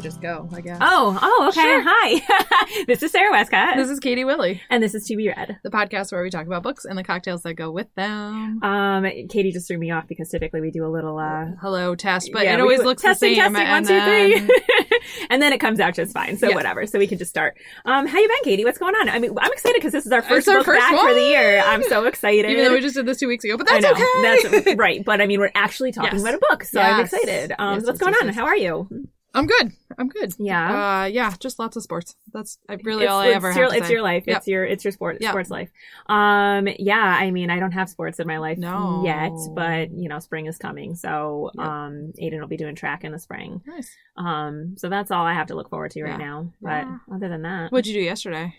Probably just go, I guess. Oh, oh, okay. Sure. Hi. this is Sarah Westcott. This is Katie Willie, and this is To Red, the podcast where we talk about books and the cocktails that go with them. Um, Katie just threw me off because typically we do a little uh Hello, test, but yeah, it always looks testing, the same. testing, and one, two, then- three. and then it comes out just fine. So Yeah. whatever. So we can just start. Um, how you been, Katie? What's going on? I mean, I'm excited because this is our first book first back for the year. I'm so excited. Even though we just did this two weeks ago, but that's I know. okay. That's right. But I mean, we're actually talking Yes. about a book, so I'm excited. Um, Yes, so what's yes, going yes, on? yes. How are you? I'm good. I'm good. Yeah. Uh, yeah, just lots of sports. That's really it's, all I it's ever your, have it's say. your life. Yep. It's your it's your sport Yep. sports life. Um yeah, I mean I don't have sports in my life No. yet, but you know, spring is coming. So Yep. um Aiden will be doing track in the spring. Nice. Um so that's all I have to look forward to right Yeah. now. But Yeah. other than that. What'd you do yesterday?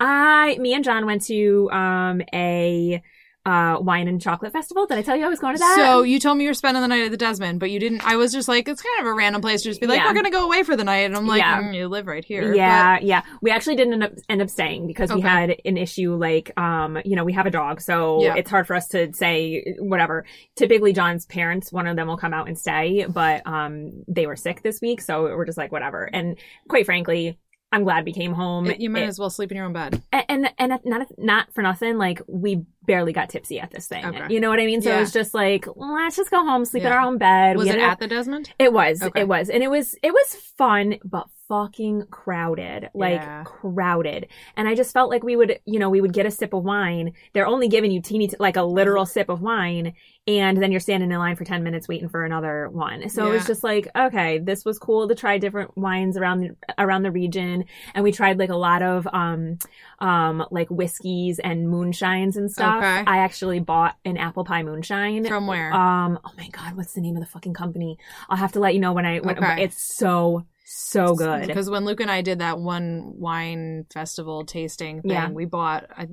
I me and John went to um a uh wine and chocolate festival. Did I tell you I was going to that? So you told me you were spending the night at the Desmond, but you didn't. I was just like, it's kind of a random place to just be like, Yeah. we're gonna go away for the night, and I'm like, Yeah. mm, you live right here. Yeah, yeah. We actually didn't end up end up staying because we had an issue like um, you know, we have a dog, so Yeah. it's hard for us to say whatever. Typically John's parents, one of them will come out and stay, but um they were sick this week, so we're just like whatever. And quite frankly, I'm glad we came home. But you might It- as well sleep in your own bed. and and not not for nothing, like we barely got tipsy at this thing. Okay. You know what I mean? So Yeah. it was just like, let's just go home, sleep in our own bed. Was We it at the Desmond? it was. Okay. It was. And it was it was fun, but fucking crowded. Like Yeah. crowded. And I just felt like we would, you know, we would get a sip of wine. They're only giving you teeny t- like a literal sip of wine and then you're standing in line for 10 minutes waiting for another one. So it was just like, okay, this was cool to try different wines around the around the region and we tried like a lot of um um like whiskeys and moonshines and stuff. Okay. I actually bought an apple pie moonshine From where? um, oh my god, what's the name of the fucking company? I'll have to let you know when I when Okay. it's so so good. Because when Luke and I did that one wine festival tasting thing, Yeah. we bought a,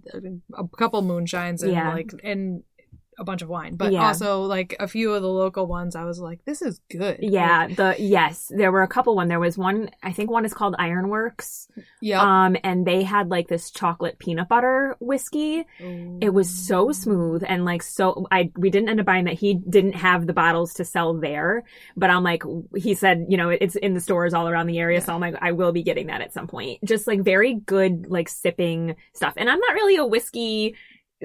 a couple moonshines and Yeah. like and a bunch of wine, but Yeah. also like a few of the local ones. I was like, this is good. Yeah, the yes, there were a couple one. There was one, I think one is called Ironworks. Yeah. Um, and they had like this chocolate peanut butter whiskey. It was so smooth and like so I we didn't end up buying that. He didn't have the bottles to sell there, but I'm like he said, you know, it's in the stores all around the area, so I'm like I will be getting that at some point. Just like very good like sipping stuff. And I'm not really a whiskey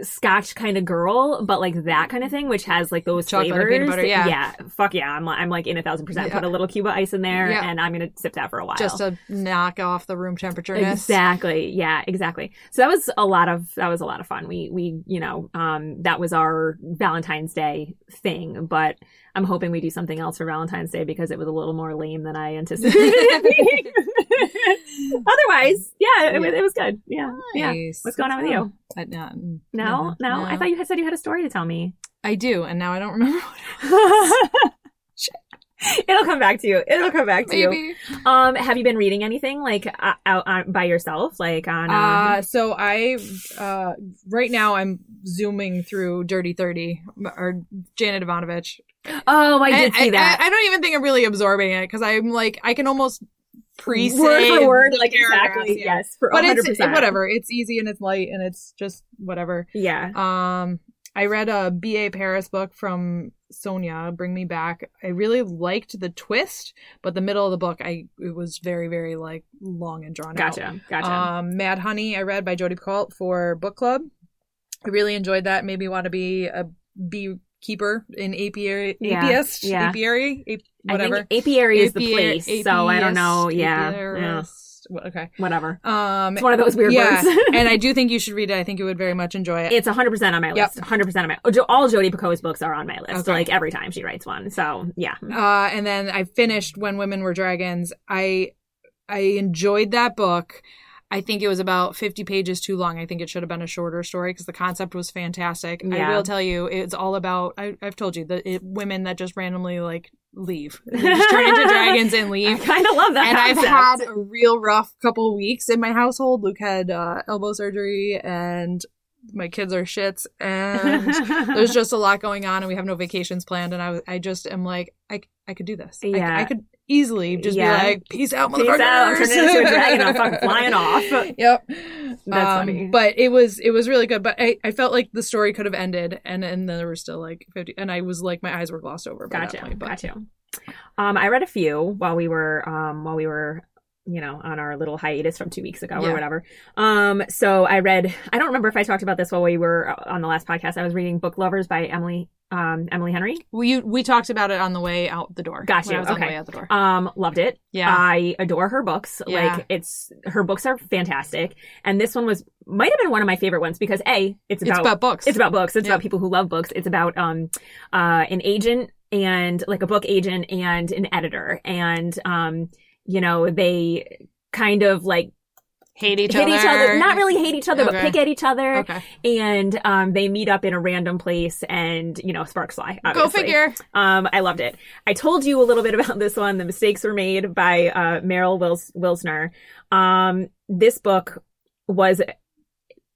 scotch kind of girl, but like that kind of thing, which has like those Chocolate flavors. peanut butter, yeah. yeah, fuck yeah, I'm I'm like in a thousand percent. Yeah. Put a little Cuba ice in there, Yeah. and I'm gonna sip that for a while. just to knock off the room temperature. Exactly. Yeah, exactly. So that was a lot of that was a lot of fun. We we you know, um that was our Valentine's Day thing, but I'm hoping we do something else for Valentine's Day because it was a little more lame than I anticipated. Otherwise, yeah, it, was Yeah. it was good. Yeah. Yeah. Nice. What's going on with you? I, no, No, no, I thought you had said you had a story to tell me. I do, and now I don't remember. What It'll come back to you. It'll come back to you. Um, have you been reading anything like uh, out on, by yourself, like on? Um, Uh, so I, uh, right now I'm zooming through Dirty Thirty or Janet Evanovich. oh, I did And see that. I, I don't even think I'm really absorbing it because I'm like I can almost pre word for word, like exactly. Yeah. Yes, for But 100%. it's whatever. It's easy and it's light and it's just whatever. Yeah. Um, I read a B.A. Paris book from Sonia, Bring Me Back. I really liked the twist, but the middle of the book, I it was very, very like long and drawn out. Gotcha. Gotcha. Um, Mad Honey, I read by Jodi Picoult for book club. I really enjoyed that. Made me want to be a beekeeper in apiary, Yeah, apiist, yeah. apiary, ap- whatever. I think apiary is the place, so I don't know. Yeah. yeah. Okay. Whatever. Um, It's one of those weird yeah, words. and I do think you should read it. I think you would very much enjoy it. It's 100% on my Yep. list. 100% on my All Jodi Picoult's books are on my list. Okay. Like every time she writes one. So, yeah. Uh, and then I finished When Women Were Dragons. I I enjoyed that book. I think it was about 50 pages too long. I think it should have been a shorter story because the concept was fantastic. I will tell you, it's all about, I, I've told you, the it, women that just randomly like leave. They just turn into dragons and leave. I kind of love that And I've had a real rough couple weeks in my household. Luke had uh, elbow surgery and my kids are shits and there's just a lot going on and we have no vacations planned and I, I just am like I, I could do this I- Yeah. I, could easily just Yeah. be like peace out Peace out, I'm turning into a dragon, I'm fucking flying off. yep That's Um, funny. but it was it was really good but I, I felt like the story could have ended and and then there were still like 50 and I was like my eyes were glossed over by Gotcha. that point but Gotcha. Um, I read a few while we were um while we were you know on our little hiatus from two weeks ago Yeah. or whatever. Um, so I read. I don't remember if I talked about this while we were on the last podcast. I was reading Book Lovers by Emily um Emily Henry. We we talked about it on the way out the door. Got when you. I was on the Okay. way out the door. Um, loved it. yeah. I adore her books. Yeah. Like it's her books are fantastic, and this one was might have been one of my favorite ones because a it's it's about about books. it's about books. It's Yeah. about people who love books. It's about um uh an agent and like a book agent and an editor, and um you know they kind of like hate each hate other. each other, not really hate each other, but pick at each other, Okay. and um they meet up in a random place, and you know sparks fly. Go figure. Um, I loved it. I told you a little bit about this one. The mistakes were made by uh, Meryl Wils- Wilsner. Um, this book was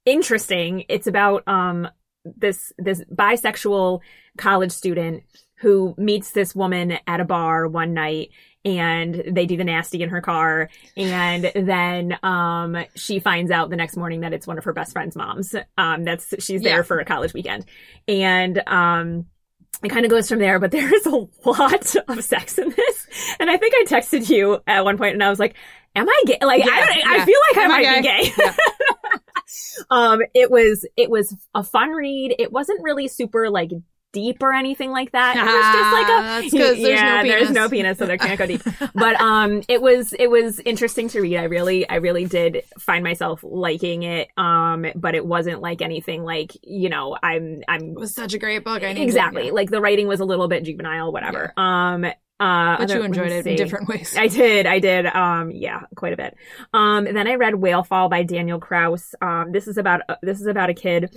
interesting. It's about um, this this bisexual college student who meets this woman at a bar one night and they do the nasty in her car and then um she finds out the next morning that it's one of her best friend's moms um that's she's there Yeah. for a college weekend and um it kind of goes from there, but there is a lot of sex in this. And I think I texted you at one point and I was like, am I gay? Like, I, Yeah, I feel like I Am I might be gay? gay. um, it was, it was a fun read. It wasn't really super like deep or anything like that. It was just like a, there's no yeah, there's penis. no penis, so there can't go deep. but, um, it was, it was interesting to read. I really, I really did find myself liking it. Um, but it wasn't like anything like, you know, I'm, I'm It was such a great book. I exactly like the writing was a little bit juvenile whatever um uh but other- you enjoyed it in different ways. I did, I did. Um, yeah, quite a bit. Um, then I read Whale Fall by Daniel Kraus. Um, this is about this is about a kid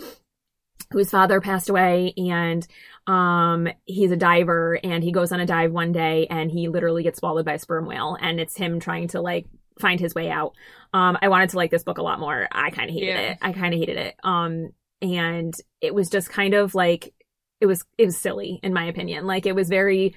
whose father passed away, and um, he's a diver, and he goes on a dive one day, and he literally gets swallowed by a sperm whale, and it's him trying to like find his way out. Um, I wanted to like this book a lot more. I kind of hated Yeah. it. I kind of hated it. Um, and it was just kind of like it was it was silly in my opinion. Like it was very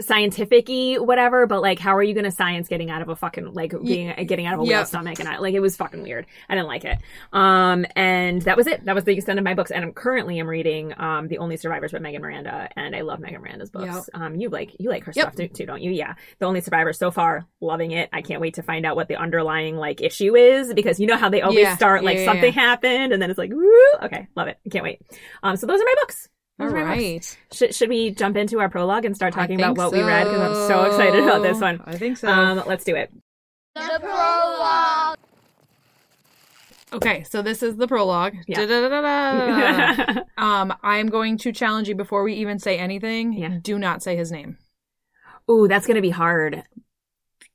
scientific-y whatever but like how are you gonna science getting out of a fucking like being getting out of a Yep. stomach? And I, like it was fucking weird. I didn't like it. Um and that was it. That was the extent of my books. And i'm currently i'm reading um the only survivors by megan miranda and i love megan miranda's books. Um you like you like her Yep. stuff too, too don't you? Yeah. The only survivors so far loving it. I can't wait to find out what the underlying like issue is because you know how they always Yeah. start like Yeah, something yeah. happened and then it's like woo! Okay love it. I can't wait. Um so those are my books All Those are my books. right. should, should we jump into our prologue and start talking about think what we read? Because I'm so excited about this one. I think so. Um, let's do it. The prologue. okay, so this is the prologue. Yeah. Um, I'm going to challenge you before we even say anything. Yeah. Do not say his name. Ooh, that's gonna be hard.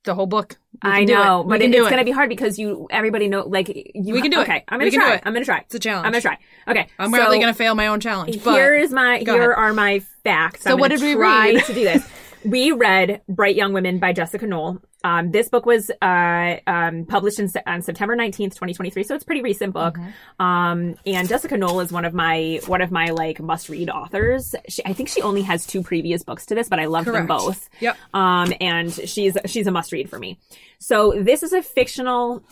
The whole book. We I know, it. But it, it's it. gonna be hard because you everybody know like you. We can do it. Okay, I'm gonna can do try. it. I'm gonna try. It's a challenge. I'm gonna try. Okay, I'm so probably gonna fail my own challenge. But here is my here ahead. are my facts. So I'm what gonna did we read? to do this? we read Bright Young Women by Jessica Knoll. Um, this book was uh, um, published in, on September 19th, 2023, so it's a pretty recent book. Mm-hmm. Um, and Jessica Knoll is one of my one of my like must read authors. She, I think she only has two previous books to this, but I love them both. Yep. Um, and she's she's a must read for me. So this is a fictional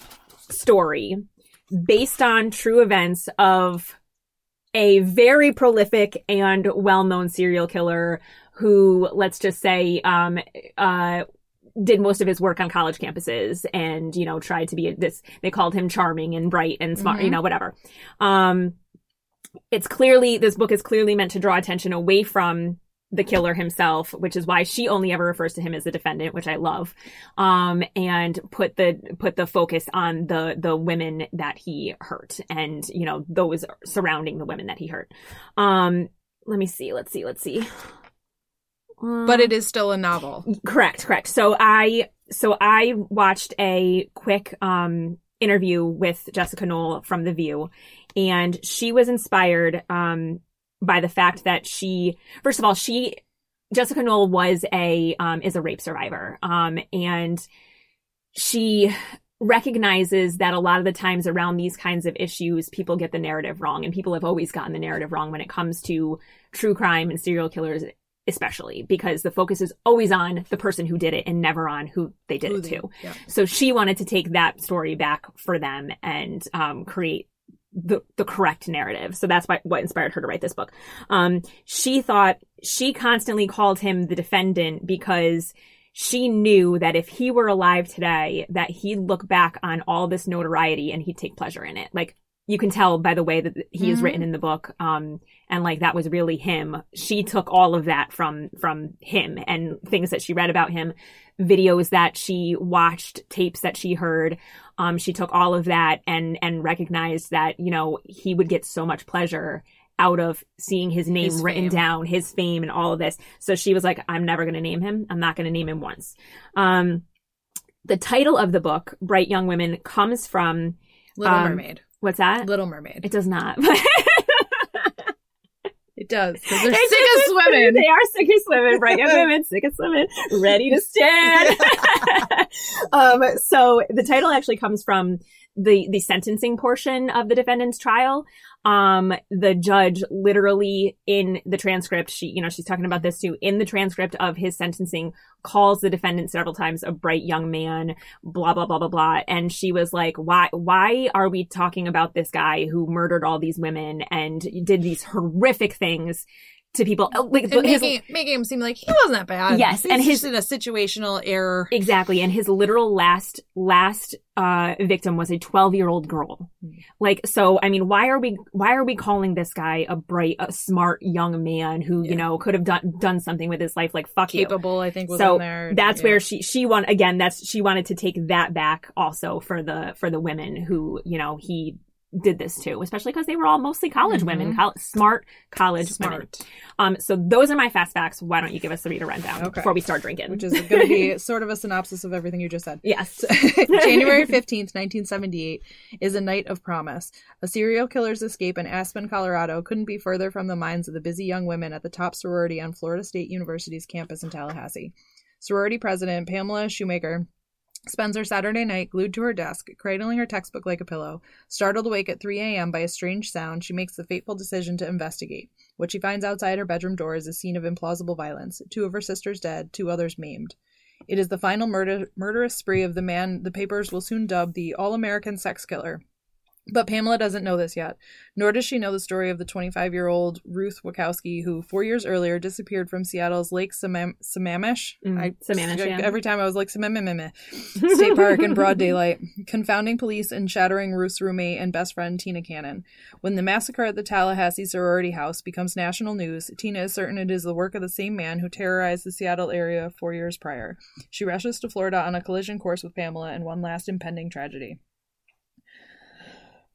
story based on true events of a very prolific and well-known serial killer who, let's just say, um, uh, did most of his work on college campuses and, you know, tried to be this, they called him charming and bright and smart, you Mhm. know, whatever. Um, it's clearly, this book is clearly meant to draw attention away from the killer himself, which is why she only ever refers to him as the defendant, which I love. Um, and put the, put the focus on the, the women that he hurt and, you know, those surrounding the women that he hurt. Um, let me see, let's see, let's see. But it is still a novel. Correct, correct. So I so I watched a quick um interview with Jessica Knoll from The View and she was inspired um by the fact that she first of all she Jessica Knoll was a um is a rape survivor. Um and she recognizes that a lot of the times around these kinds of issues people get the narrative wrong and people have always gotten the narrative wrong when it comes to true crime and serial killers especially because the focus is always on the person who did it and never on who they did Who it they- to. yeah. So she wanted to take that story back for them and um, create the the correct narrative. So that's why, what inspired her to write this book. Um, she thought she constantly called him the defendant because she knew that if he were alive today, that he'd look back on all this notoriety and he'd take pleasure in it. Like you can tell by the way that he is Mhm. written in the book. Um, and like that was really him. She took all of that from, from him and things that she read about him, videos that she watched, tapes that she heard. Um, she took all of that and, and recognized that, you know, he would get so much pleasure out of seeing his name His written fame. down, his fame and all of this. So she was like, I'm never going to name him. I'm not going to name him once. Um, the title of the book, Bright Young Women, comes from, Little Um, Mermaid. What's that? Little Mermaid. It does not. It does because they're They sick of swimming. They are sick of swimming. Young women, sick of swimming, ready to stand. um, so the title actually comes from the the sentencing portion of the defendant's trial. Um, the judge literally in the transcript, she you know she's talking about this too. In the transcript of his sentencing, calls the defendant several times a bright young man. Blah blah blah blah blah. And she was like, why why are we talking about this guy who murdered all these women and did these horrific things? To people, Oh, like And his- making, making him seem like he wasn't that bad. Yes, He's and just his- in a situational error. Exactly. And his literal last, last, uh, victim was a 12 year old girl. Hmm. Like, so, I mean, why are we, why are we calling this guy a bright, a smart young man who, Yeah. you know, could have done, done something with his life? Like, fuck you. Capable, I think, was So in there. that's Yeah. where she, she won, again, that's, she wanted to take that back also for the, for the women who, you know, he did this too, especially because they were all mostly college women, Mhm. col- smart college women. smart, Um, so those are my fast facts. Why don't you give us the reader rundown Okay. before we start drinking? which is going to be sort of a synopsis of everything you just said. yes. January 15th, 1978 is a night of promise. A serial killer's escape in Aspen, Colorado couldn't be further from the minds of the busy young women at the top sorority on Florida State University's campus in Tallahassee. Sorority president Pamela Schumacher spends her Saturday night glued to her desk, cradling her textbook like a pillow. Startled awake at 3 a.m. by a strange sound, she makes the fateful decision to investigate. What she finds outside her bedroom door is a scene of implausible violence. Two of her sisters dead, two others maimed. It is the final murder- murderous spree of the man the papers will soon dub the All American Sex Killer. But Pamela doesn't know this yet, nor does she know the story of the 25 year old Ruth Wachowski, who four years earlier disappeared from Seattle's Lake Sammamish. Mhm. I, Sammamish, yeah. Every time I was like, Sammamish. State Park in broad daylight, confounding police and shattering Ruth's roommate and best friend Tina Cannon. When the massacre at the Tallahassee sorority house becomes national news, Tina is certain it is the work of the same man who terrorized the Seattle area four years prior. She rushes to Florida on a collision course with Pamela in one last impending tragedy.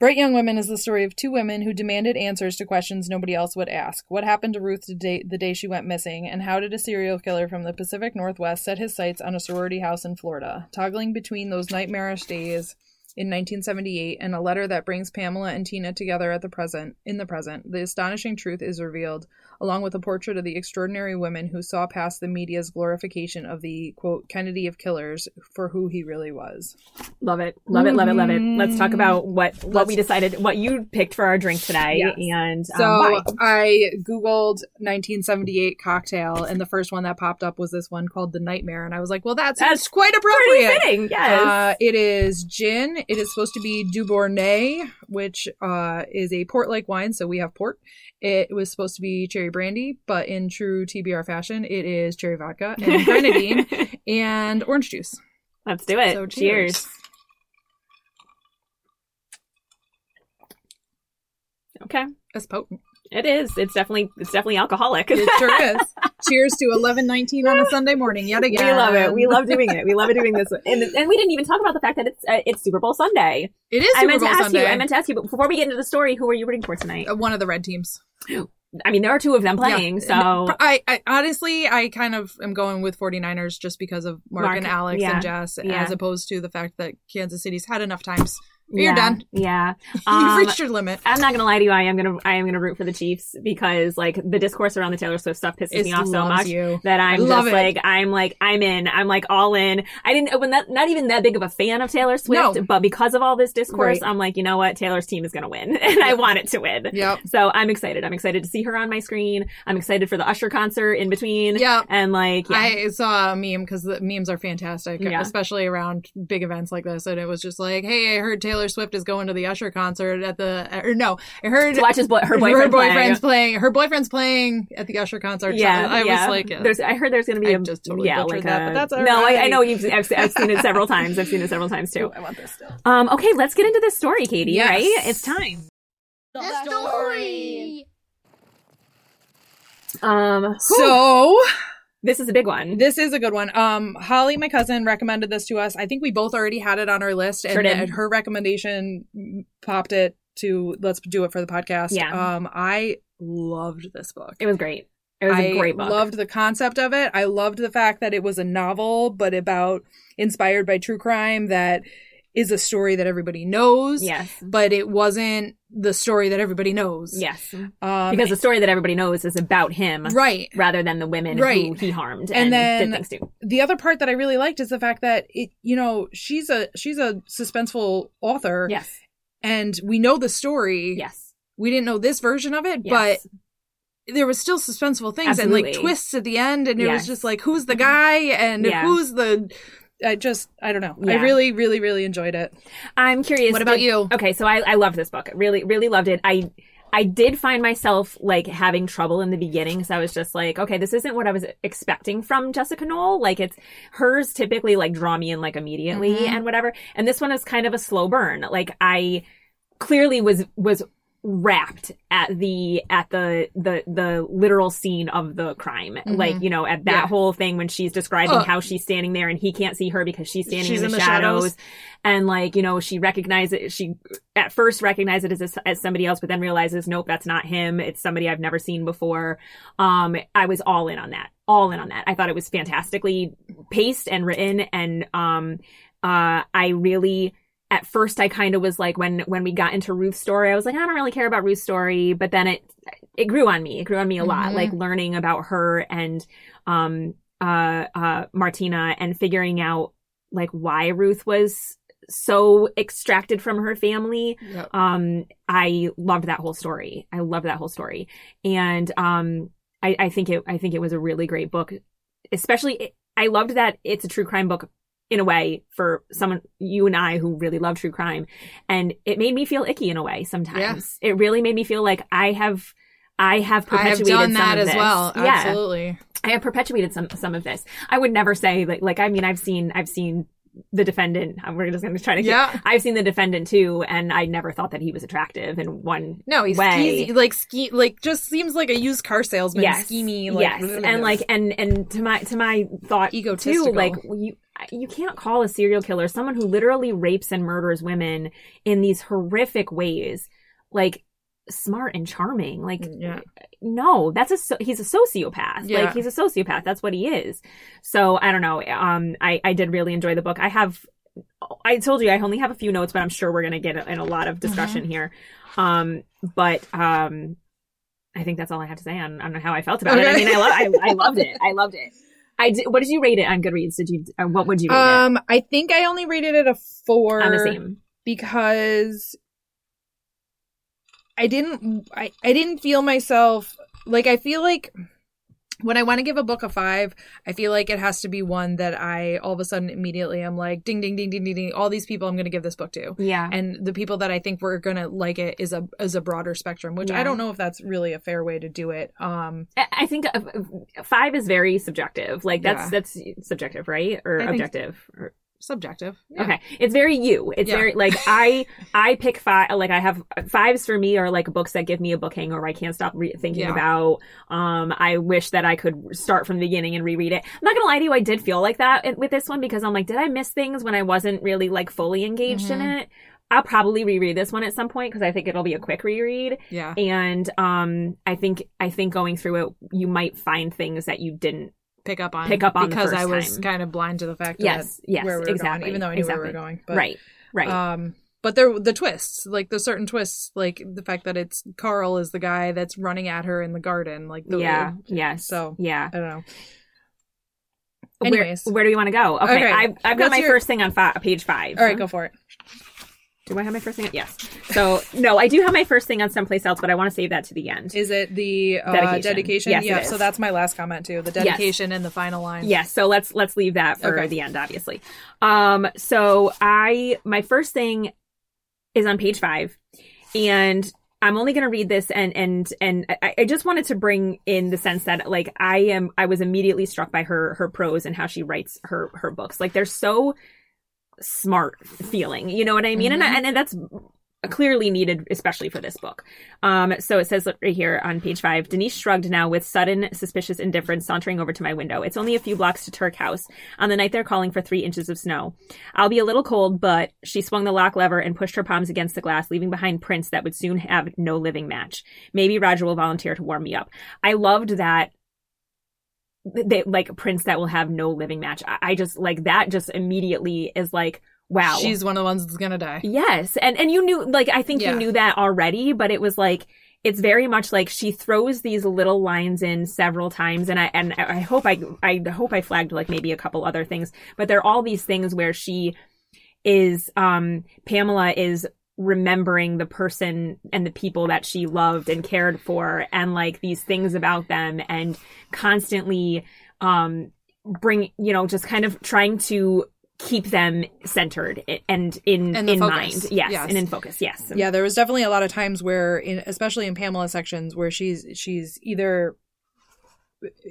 Bright Young Women is the story of two women who demanded answers to questions nobody else would ask. What happened to Ruth the day, she went missing, and how did a serial killer from the Pacific Northwest set his sights on a sorority house in Florida? Toggling between those nightmarish days in 1978 and a letter that brings Pamela and Tina together at the present, in the present, the astonishing truth is revealed, along with a portrait of the extraordinary women who saw past the media's glorification of the quote Kennedy of killers for who he really was. Love it. Love it. Love it. Love it. Let's talk Mm. about what what Let's- we decided, what you picked for our drink today, Yes. and um, So why. I googled 1978 cocktail, and the first one that popped up was this one called the Nightmare, and I was like, "Well, that's, That's quite Pretty appropriate." fitting. Yes. Uh, it is gin. It is supposed to be Dubonnet, which uh, is a port-like wine. So we have port. It was supposed to be cherry brandy, but in true TBR fashion, it is cherry vodka and grenadine and orange juice. Let's do it. So cheers. Okay. That's potent. It is. It's definitely it's definitely alcoholic. It sure is. Cheers to 11:19 on a Sunday morning yet again. We love it. We love doing it. We love it doing this. And, and we didn't even talk about the fact that it's uh, it's Super Bowl Sunday. It is I meant Bowl to ask Sunday. you. I meant to ask you, but before we get into the story, who are you rooting for tonight? Uh, one of the red teams. I mean, there are two of them playing, Yeah. so I, I honestly I kind of am going with 49ers just because of Mark, Mark, and Alex yeah, and Jess yeah. as opposed to the fact that Kansas City's had enough times. Yeah, You're done. Yeah. You've Um, reached your limit. I'm not gonna lie to you. I am gonna I am gonna root for the Chiefs because like the discourse around the Taylor Swift stuff pisses me off so much you. that I'm just it. like I'm like I'm in. I'm like all in. I didn't when that not even that big of a fan of Taylor Swift, No. but because of all this discourse, Right. I'm like you know what Taylor's team is gonna win, and I want it to win. Yep. So I'm excited. I'm excited to see her on my screen. I'm excited for the Usher concert in between. Yep. And like yeah. I saw a meme because the memes are fantastic, Yeah. especially around big events like this. And it was just like, hey, I heard Taylor Taylor Swift is going to the Usher concert at the or no, I heard To watch his boy, her her boyfriend. play. boyfriend's playing. Her boyfriend's playing at the Usher concert. so Yeah, I yeah. was like, there's, I heard there's going to be I a just totally yeah, like that, a, but that's all no, I, I know you've I've, I've seen it several times. I've seen it several times too. I want this still. Um, okay, let's get into this story, Katie. Yes. Right? It's time. The story. Um, So this is a big one. this is a good one. Um, Holly, my cousin, recommended this to us. I think we both already had it on our list, and Sure and her recommendation popped it to let's do it for the podcast. Yeah. Um, I loved this book. It was great. It was I a great book. loved the concept of it. I loved the fact that it was a novel, but about inspired by true crime that is a story that everybody knows. yes, But it wasn't the story that everybody knows. yes, Um, because the story that everybody knows is about him right. rather than the women who Right. he harmed And and, then- did things to. the other part that I really liked is the fact that it, you know, she's a she's a suspenseful author, Yes, and we know the story. yes, We didn't know this version of it, yes. but there was still suspenseful things and like twists at the end, and it was just like, who's the guy and Yeah. who's the. I just, I don't know. I really, really, really enjoyed it. I'm curious. What about did- you? Okay, so I, I loved this book. Really, really loved it. I I did find myself like having trouble in the beginning, so I was just like, okay, this isn't what I was expecting from Jessica Knoll. Like it's hers typically like draw me in like immediately Mhm. and whatever. And this one is kind of a slow burn. Like I clearly was was wrapped at the at the the the literal scene of the crime Mhm. like you know at that Yeah. whole thing when she's describing Ugh. how she's standing there and he can't see her because she's standing She's in the, in the shadows. shadows. and like you know she recognizes it she at first recognizes it as, as somebody else but then realizes nope that's not him it's somebody i've never seen before um i was all in on that all in on that i thought it was fantastically paced and written and um uh i really at first I kind of was like when when we got into Ruth's story, I was like, I don't really care about Ruth's story, but then it it grew on me. It grew on me a lot, Mhm. like learning about her and um uh uh Martina and figuring out like why Ruth was so extracted from her family um i loved that whole story i loved that whole story and um i i think it i think it was a really great book especially i loved that it's a true crime book in a way for someone you and i who really love true crime and it made me feel icky in a way sometimes it really made me feel like i have i have I have perpetuated done some that of as this. well. yeah Absolutely. I have perpetuated some some of this. I would never say like like I mean I've seen I've seen the defendant. We're just going to try to. Yeah. I've seen the defendant too, and I never thought that he was attractive in one. No, he's way. skeezy, like ski, like just seems like a used car salesman, yes, schemy, like yes, and like and and to my to my thought ego too, like you you can't call a serial killer someone who literally rapes and murders women in these horrific ways, like smart and charming. Like yeah, no, that's a so- he's a sociopath. Yeah. Like he's a sociopath. That's what he is. So I don't know. Um, I I did really enjoy the book. I have. I told you I only have a few notes, but I'm sure we're gonna get in a lot of discussion here. Um, but um, I think that's all I have to say on, on how I felt about it. I mean, I love I, I loved it. I loved it. I did, what did you rate it on Goodreads? Did you uh, what would you rate um, I think I only rated it a four. it? I'm the same. because I didn't I, I didn't feel myself like I feel like when I want to give a book a five, I feel like it has to be one that I all of a sudden immediately I'm like ding ding ding ding ding ding all these people I'm going to give this book to. Yeah. And the people that I think we're gonna like it is a is a broader spectrum, which Yeah. I don't know if that's really a fair way to do it. Um, I think uh, five is very subjective. Like that's Yeah. that's subjective, right? Or I think- objective? Or, subjective. Yeah. Okay, it's very you. It's Yeah. very like I I pick five. Like I have fives for me are like books that give me a book hangover. I can't stop re- thinking Yeah. about. Um, I wish that I could start from the beginning and reread it. I'm not gonna lie to you, I did feel like that with this one because I'm like, did I miss things when I wasn't really like fully engaged in Mhm. it? I'll probably reread this one at some point because I think it'll be a quick reread. Yeah. And um, I think I think going through it, you might find things that you didn't Pick up on Pick up on because I was time. kind of blind to the fact Yes, that yes, where we were exactly, going, even though I knew where we were going. But, right, right. Um, but there the twists, like the certain twists, like the fact that it's Carl is the guy that's running at her in the garden, like the yeah. Yes. So, yeah. I don't know. Where, Anyways. where do you want to go? Okay, Okay. I've, I've got What's my your- first thing on fi- page five. All right, go for it. Do I have my first thing? Yes. So no, I do have my first thing on someplace else, but I want to save that to the end. Is it the uh, Dedication. dedication? Yes, yeah. So that's my last comment too. The dedication and the final line. Yes. So let's let's leave that for Okay. the end, obviously. Um. So I my first thing is on page five, and I'm only going to read this and and and I, I just wanted to bring in the sense that like I am I was immediately struck by her her prose and how she writes her her books. Like they're so smart feeling, you know what I mean? Mm-hmm. And, and that's clearly needed, especially for this book. Um, so it says right here on page five, Denise shrugged now with sudden suspicious indifference, sauntering over to my window. It's only a few blocks to Turk House. On the night they're calling for three inches of snow. I'll be a little cold, but she swung the lock lever and pushed her palms against the glass, leaving behind prints that would soon have no living match. Maybe Roger will volunteer to warm me up. I loved that they like prince that will have no living match. I, I just like that just immediately is like, wow. She's one of the ones that's gonna die. Yes. And and you knew like I think Yeah. you knew that already, but it was like it's very much like she throws these little lines in several times and I and I hope I I hope I flagged like maybe a couple other things, but there are all these things where she is um Pamela is remembering the person and the people that she loved and cared for and like these things about them and constantly um bring you know just kind of trying to keep them centered and in And in focus. mind yes, Yes. and in focus yes Yeah, there was definitely a lot of times where, in, especially in Pamela sections, where she's she's either,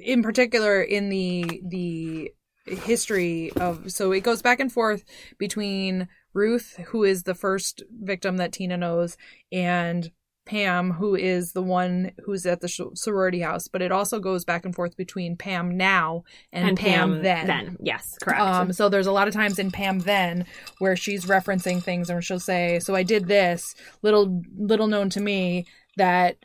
in particular, in the the history of so it goes back and forth between Ruth, who is the first victim that Tina knows, and Pam, who is the one who's at the sh- sorority house. But it also goes back and forth between Pam now and, Pam, then. then yes correct Um, so there's a lot of times in Pam then where she's referencing things and she'll say, "So I did this little little known to me that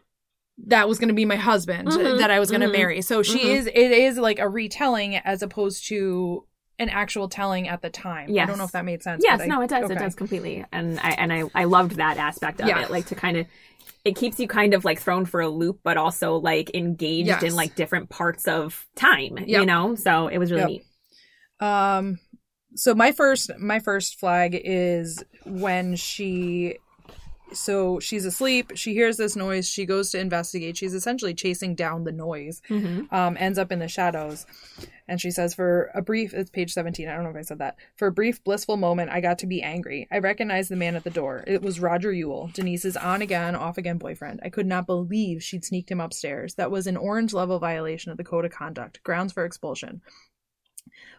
that was going to be my husband Mhm, that I was going to mhm, marry." So she mhm. is it is like a retelling as opposed to an actual telling at the time. I don't know if that made sense. yes but I- no it does okay. it does completely and i and i i loved that aspect of Yeah. it like to kind of it keeps you kind of like thrown for a loop but also like engaged Yes. in like different parts of time you know so it was really Yep. neat Um so my first my first flag is when she so she's asleep, she hears this noise, she goes to investigate. She's essentially chasing down the noise. Mhm. Um ends up in the shadows. And she says for a brief it's page 17. I don't know if I said that. For a brief blissful moment I got to be angry. I recognized the man at the door. It was Roger Ewell, Denise's on again, off again boyfriend. I could not believe she'd sneaked him upstairs. That was an orange level violation of the code of conduct, grounds for expulsion.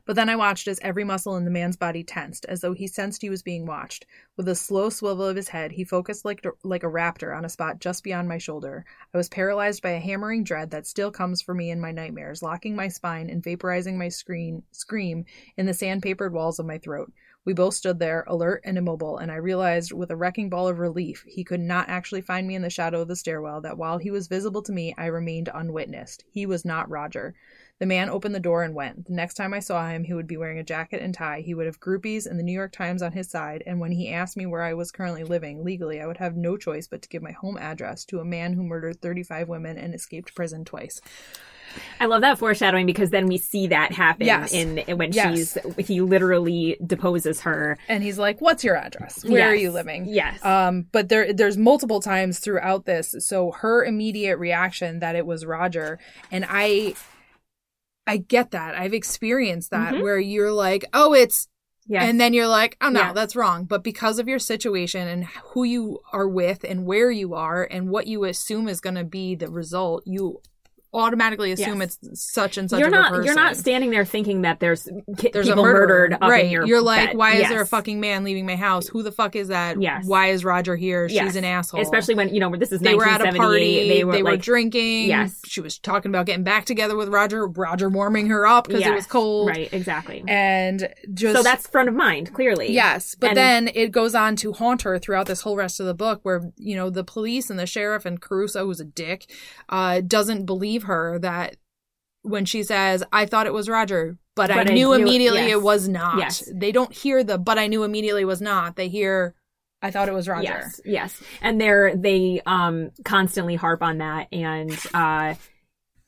But then I watched as every muscle in the man's body tensed, as though he sensed he was being watched. With a slow swivel of his head, he focused like, like a raptor on a spot just beyond my shoulder. I was paralyzed by a hammering dread that still comes for me in my nightmares, locking my spine and vaporizing my screen, scream in the sandpapered walls of my throat. We both stood there, alert and immobile, and I realized with a wrecking ball of relief he could not actually find me in the shadow of the stairwell, that while he was visible to me, I remained unwitnessed. He was not Roger. The man opened the door and went. The next time I saw him, he would be wearing a jacket and tie. He would have groupies and the New York Times on his side, and when he asked me where I was currently living, legally, I would have no choice but to give my home address to a man who murdered 35 women and escaped prison twice. I love that foreshadowing because then we see that happen Yes. in when Yes. she's he literally deposes her. And he's like, "What's your address? Where are you living?" Yes. Um, but there, there's multiple times throughout this. So her immediate reaction that it was Roger, and I, I get that. I've experienced that Mhm. where you're like, "Oh, it's," yes. and then you're like, "Oh no, Yes. that's wrong." But because of your situation and who you are with and where you are and what you assume is going to be the result, you automatically assume Yes. it's such and such. you're a not person. you're not standing there thinking that there's ki- There's people a murderer. murdered up right. in your You're like, bed. why is there a fucking man leaving my house? Who the fuck is that? Yes. Why is Roger here? Yes. She's an asshole. Especially when you know this is they were at a party. They were like drinking. Yes. She was talking about getting back together with Roger. Roger warming her up because it was cold. Right. Exactly. And just so that's front of mind clearly. Yes, but And- then it goes on to haunt her throughout this whole rest of the book, where you know the police and the sheriff and Caruso, who's a dick, uh, doesn't believe her that when she says, "I thought it was Roger, but, I, But I knew knew it- immediately yes. it was not." Yes. They don't hear the "but I knew immediately it was not." They hear, "I thought it was Roger." Yes, yes, and they're they um constantly harp on that, and uh,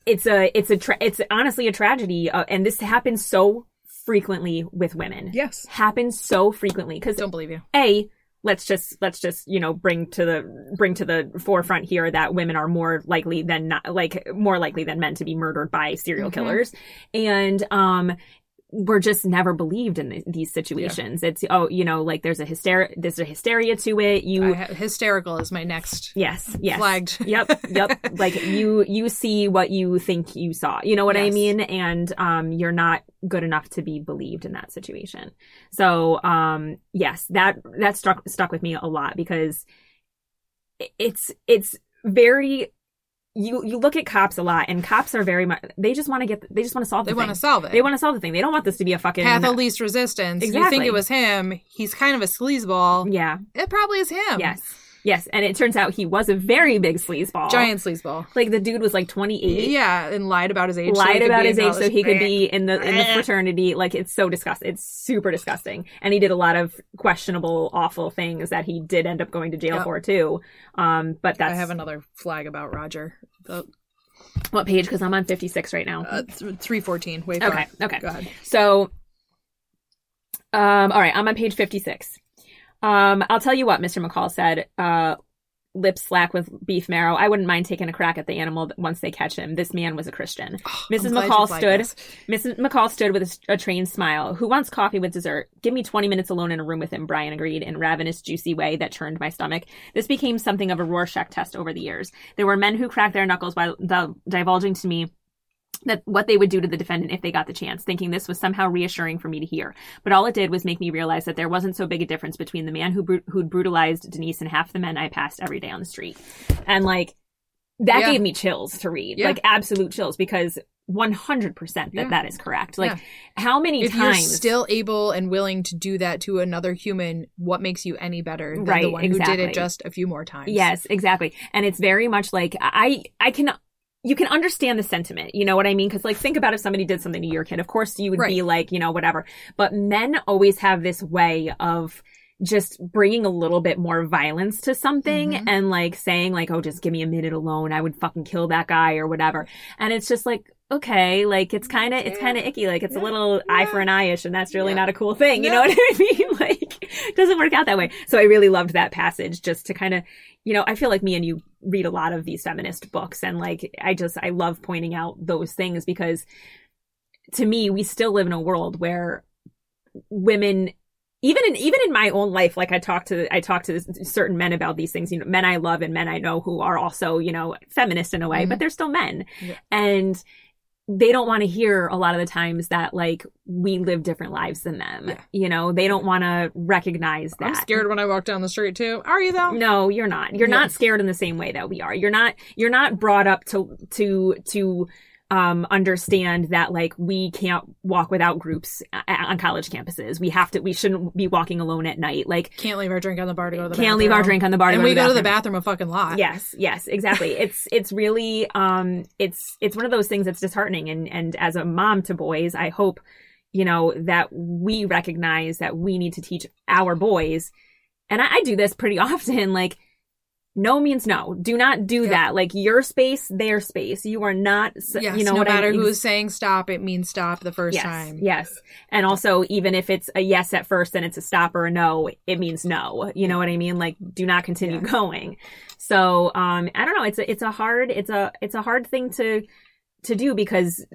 it's a it's a tra- it's honestly a tragedy, uh, and this happens so frequently with women. Yes. happens so frequently because Don't believe you. a let's just let's just you know bring to the bring to the forefront here that women are more likely than not like more likely than men to be murdered by serial Mhm. killers and um we're just never believed in th- these situations. It's oh, you know, like there's a hysteria, there's a hysteria to it. You ha- hysterical is my next. yes, yes, Flagged. yep, yep. Like you, you see what you think you saw. You know what I mean? And um, you're not good enough to be believed in that situation. So um, yes, that that struck stuck with me a lot because it's it's very. You you look at cops a lot, and cops are very much. They just want to get. They just want to solve. They want to solve it. They want to solve the thing. They don't want this to be a fucking path of least resistance. Exactly. You think it was him. He's kind of a sleazeball. Yeah. It probably is him. Yes. Yes. And it turns out he was a very big sleazeball. Giant sleazeball. Like the dude was like 28. Yeah, and lied about his age. Lied could about his age so he could be in the in the fraternity. Like it's so disgusting. It's super disgusting. And he did a lot of questionable, awful things that he did end up going to jail Yep. for too. Um, but that's I have another flag about Roger. The, what page? Because I'm on 56 right now. uh, th- 314. Wait okay. Okay. Go ahead. So, um, all right, I'm on page 56. Um, I'll tell you what Mr. McCall said. Uh, lips slack with beef marrow. I wouldn't mind taking a crack at the animal once they catch him. This man was a Christian. Mrs. I'm McCall stood. Mrs. McCall stood with a trained smile. Who wants coffee with dessert? Give me 20 minutes alone in a room with him, Brian agreed in ravenous, juicy way that churned my stomach. This became something of a Rorschach test over the years. There were men who cracked their knuckles while di- divulging to me that what they would do to the defendant if they got the chance, thinking this was somehow reassuring for me to hear. But all it did was make me realize that there wasn't so big a difference between the man who bru- who'd brutalized Denise and half the men I passed every day on the street. And like that Yeah. gave me chills to read, Yeah. like absolute chills, because 100% that Yeah. that is correct. Like how many If you're times still able and willing to do that to another human, what makes you any better than Right, the one who did it just a few more times? Yes, exactly. And it's very much like I I can you can understand the sentiment. You know what I mean? Cuz like think about if somebody did something to your kid. Of course you would be like, you know, whatever. But men always have this way of just bringing a little bit more violence to something Mhm. and like saying like, "Oh, just give me a minute alone. I would fucking kill that guy or whatever." And it's just like, okay, like it's kind of it's kind of icky. Like it's Yeah. a little eye for an eye-ish and that's really Yeah. not a cool thing. You Yeah. know what I mean? Like it doesn't work out that way. So I really loved that passage just to kind of you know, I feel like me and you read a lot of these feminist books and like I just I love pointing out those things because to me we still live in a world where women even in even in my own life like I talk to I talk to certain men about these things, you know, men I love and men I know who are also, you know, feminist in a way, Mhm. but they're still men. Yeah. And they don't want to hear a lot of the times that like we live different lives than them. Yeah. You know, they don't want to recognize that. I'm scared when I walk down the street too. Are you though? No, you're not. You're Yeah. not scared in the same way that we are. You're not you're not brought up to to to um understand that like we can't walk without groups on college campuses. We have to we shouldn't be walking alone at night. Like Can't leave our drink on the bar to go to the can't leave our drink on the bar to And go we to the go to the bathroom. bathroom a fucking lot. Yes, yes, exactly. it's it's really um it's it's one of those things that's disheartening and and as a mom to boys, I hope you know that we recognize that we need to teach our boys and I, I do this pretty often like no means no. Do not do Yeah. that. Like your space, their space. You are not, Yes, you know no what matter I mean? who's saying stop, it means stop the first yes, time. Yes. And also, even if it's a yes at first and it's a stop or a no, it means no. You know what I mean? Like, do not continue Yeah. going. So, um, I don't know. It's a, it's a hard, it's a, it's a hard thing to, to do because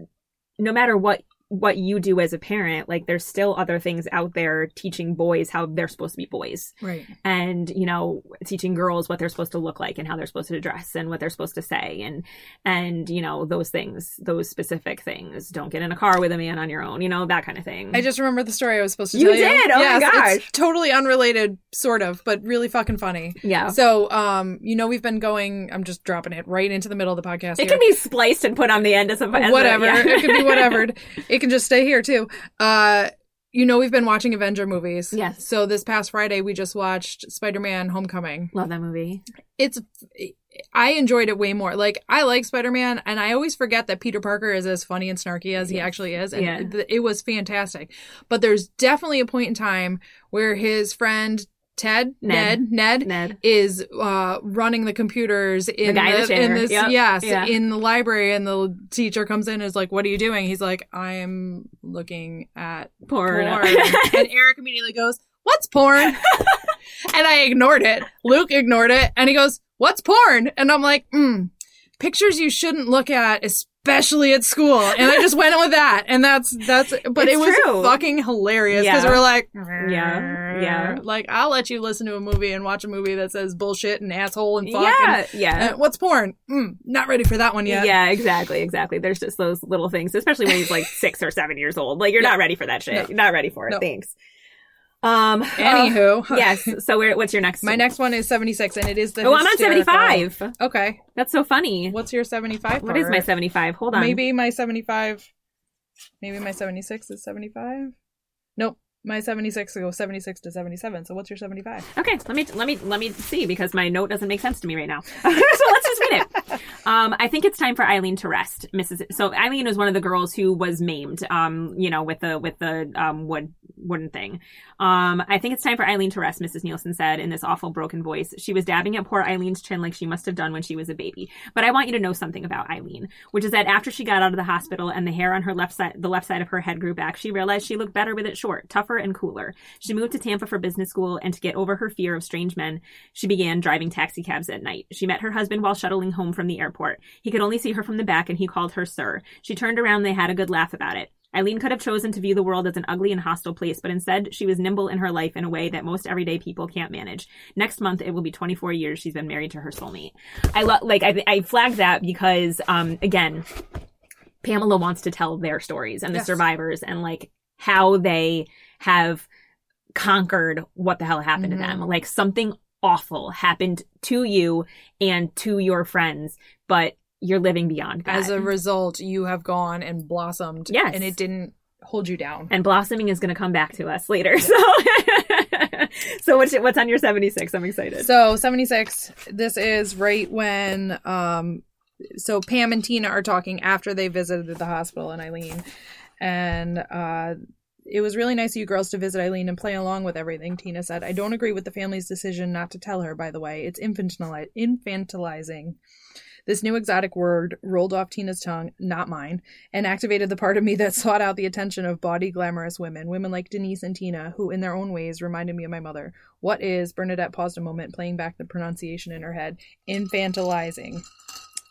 no matter what, what you do as a parent, like there's still other things out there teaching boys how they're supposed to be boys Right. and you know teaching girls what they're supposed to look like and how they're supposed to dress and what they're supposed to say and and you know those things those specific things don't get in a car with a man on your own you know that kind of thing I just remember the story I was supposed to You tell you. did? Oh my gosh. It's totally unrelated, sort of, but really fucking funny. yeah So, um, you know, we've been going. I'm just dropping it right into the middle of the podcast. it here. can be spliced and put on the end as a as a- whatever. yeah. it could be whatever. It can just stay here too. Uh, you know, we've been watching Avenger movies. Yes. So this past Friday, we just watched Spider-Man: Homecoming. love that movie It's. I enjoyed it way more. Like I like Spider-Man, and I always forget that Peter Parker is as funny and snarky as he Yes. actually is, and Yeah. it, it was fantastic. But there's definitely a point in time where his friend Ted, Ned. Ned, Ned, ned. is uh running the computers in guy in the in this Yep. yes Yeah. in the library and the teacher comes in and is like what are you doing? He's like i'm looking at porn, porn. And eric immediately goes what's porn? And i ignored it. Luke ignored it and he goes what's porn? And i'm like mm, pictures you shouldn't look at especially at school. And I just went with that. And that's, that's, but It's it was true. fucking hilarious because Yeah. we're like, Yeah, yeah. Like, I'll let you listen to a movie and watch a movie that says bullshit and asshole and fuck. yeah, And, yeah. uh, what's porn? Mm, not ready for that one yet. Yeah, exactly, exactly. There's just those little things, especially when he's like six or seven years old. Like you're Yeah. not ready for that shit. No. You're not ready for it. No. Thanks. Um. Anywho. uh, yes. So where, what's your next? One? My next one is 76 and it is the Oh, I'm on 75. Okay. That's so funny. What's your 75 What is my 75? Hold on. Maybe my 75. Maybe my 76 is 75. Nope. My 76 goes 76 to 77. So what's your 75? Okay, let me let me let me see because my note doesn't make sense to me right now. so let's just read it. Um, I think it's time for Eileen to rest, Mrs. So Eileen was one of the girls who was maimed, um, you know, with the with the um wood wooden thing. Um, I think it's time for Eileen to rest, Mrs. Nielsen said in this awful broken voice. She was dabbing at poor Eileen's chin like she must have done when she was a baby. But I want you to know something about Eileen, which is that after she got out of the hospital and the hair on her left side, the left side of her head grew back, she realized she looked better with it short, tougher and cooler. She moved to Tampa for business school, and to get over her fear of strange men, she began driving taxi cabs at night. She met her husband while shuttling home from the airport. He could only see her from the back, and he called her Sir. She turned around, they had a good laugh about it. Eileen could have chosen to view the world as an ugly and hostile place, but instead, she was nimble in her life in a way that most everyday people can't manage. Next month, it will be 24 years she's been married to her soulmate. I love, like I, I flagged that because, um, again, Pamela wants to tell their stories and the Yes. survivors and like how they have conquered what the hell happened Mhm. to them. Like something awful happened to you and to your friends, but you're living beyond that. As a result, you have gone and blossomed. Yes. And it didn't hold you down. and blossoming is going to come back to us later. So, so what's what's on your 76? I'm excited. So 76, this is right when um so Pam and Tina are talking after they visited the hospital and Eileen. And uh it was really nice of you girls to visit Eileen and play along with everything, Tina said. I don't agree with the family's decision not to tell her, by the way. It's infantili- infantilizing. This new exotic word rolled off Tina's tongue, not mine, and activated the part of me that sought out the attention of bawdy, glamorous women. Women like Denise and Tina, who in their own ways reminded me of my mother. What is, Bernadette paused a moment, playing back the pronunciation in her head, infantilizing.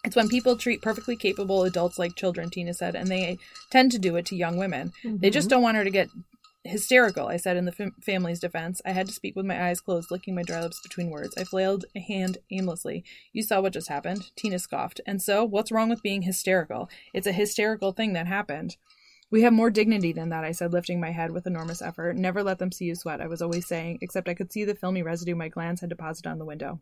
It's when people treat perfectly capable adults like children, Tina said, and they tend to do it to young women. They just mm-hmm. don't want her to get hysterical, I said in the fam- family's defense. I had to speak with my eyes closed, licking my dry lips between words. I flailed a hand aimlessly. You saw what just happened. Tina scoffed. And so, what's wrong with being hysterical? It's a hysterical thing that happened. We have more dignity than that, I said, lifting my head with enormous effort. Never let them see you sweat, I was always saying, except I could see the filmy residue my glance had deposited on the window.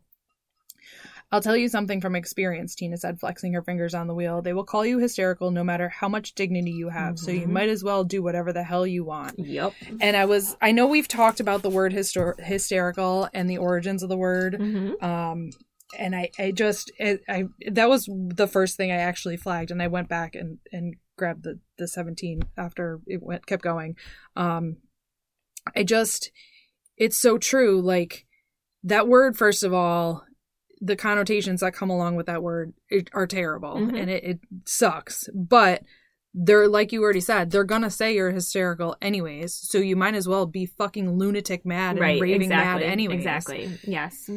I'll tell you something from experience, Tina said, flexing her fingers on the wheel. They will call you hysterical no matter how much dignity you have, so you Mhm. might as well do whatever the hell you want. Yep. And I was, I know we've talked about the word hyster- hysterical and the origins of the word. Mm-hmm. Um, and I, I just, it, I, that was the first thing I actually flagged. And I went back and, and grabbed the, the 17 after it went, kept going. Um, I just, it's so true. Like that word, first of all, the connotations that come along with that word are terrible Mhm. and it, it sucks. But they're like you already said, they're gonna say you're hysterical anyways. So you might as well be fucking lunatic mad Right. and raving exactly. mad anyways. Exactly. Yes.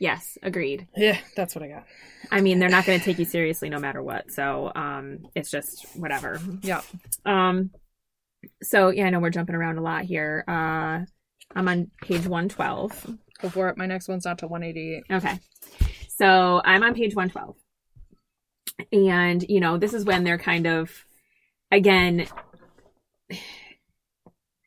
Yes. Agreed. Yeah, that's what I got. I mean, they're not to take you seriously no matter what. So, um, it's just whatever. Yeah. Um, so yeah, I know we're jumping around a lot here. Uh, I'm on page 112. Go for it. My next one's not to 188. Okay. So I'm on page 112. And, you know, this is when they're kind of again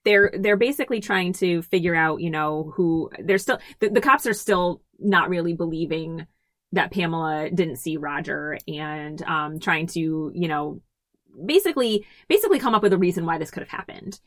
they're they're basically trying to figure out, you know, who they're still the, the cops are still not really believing that Pamela didn't see Roger and um trying to, you know, basically basically come up with a reason why this could have happened.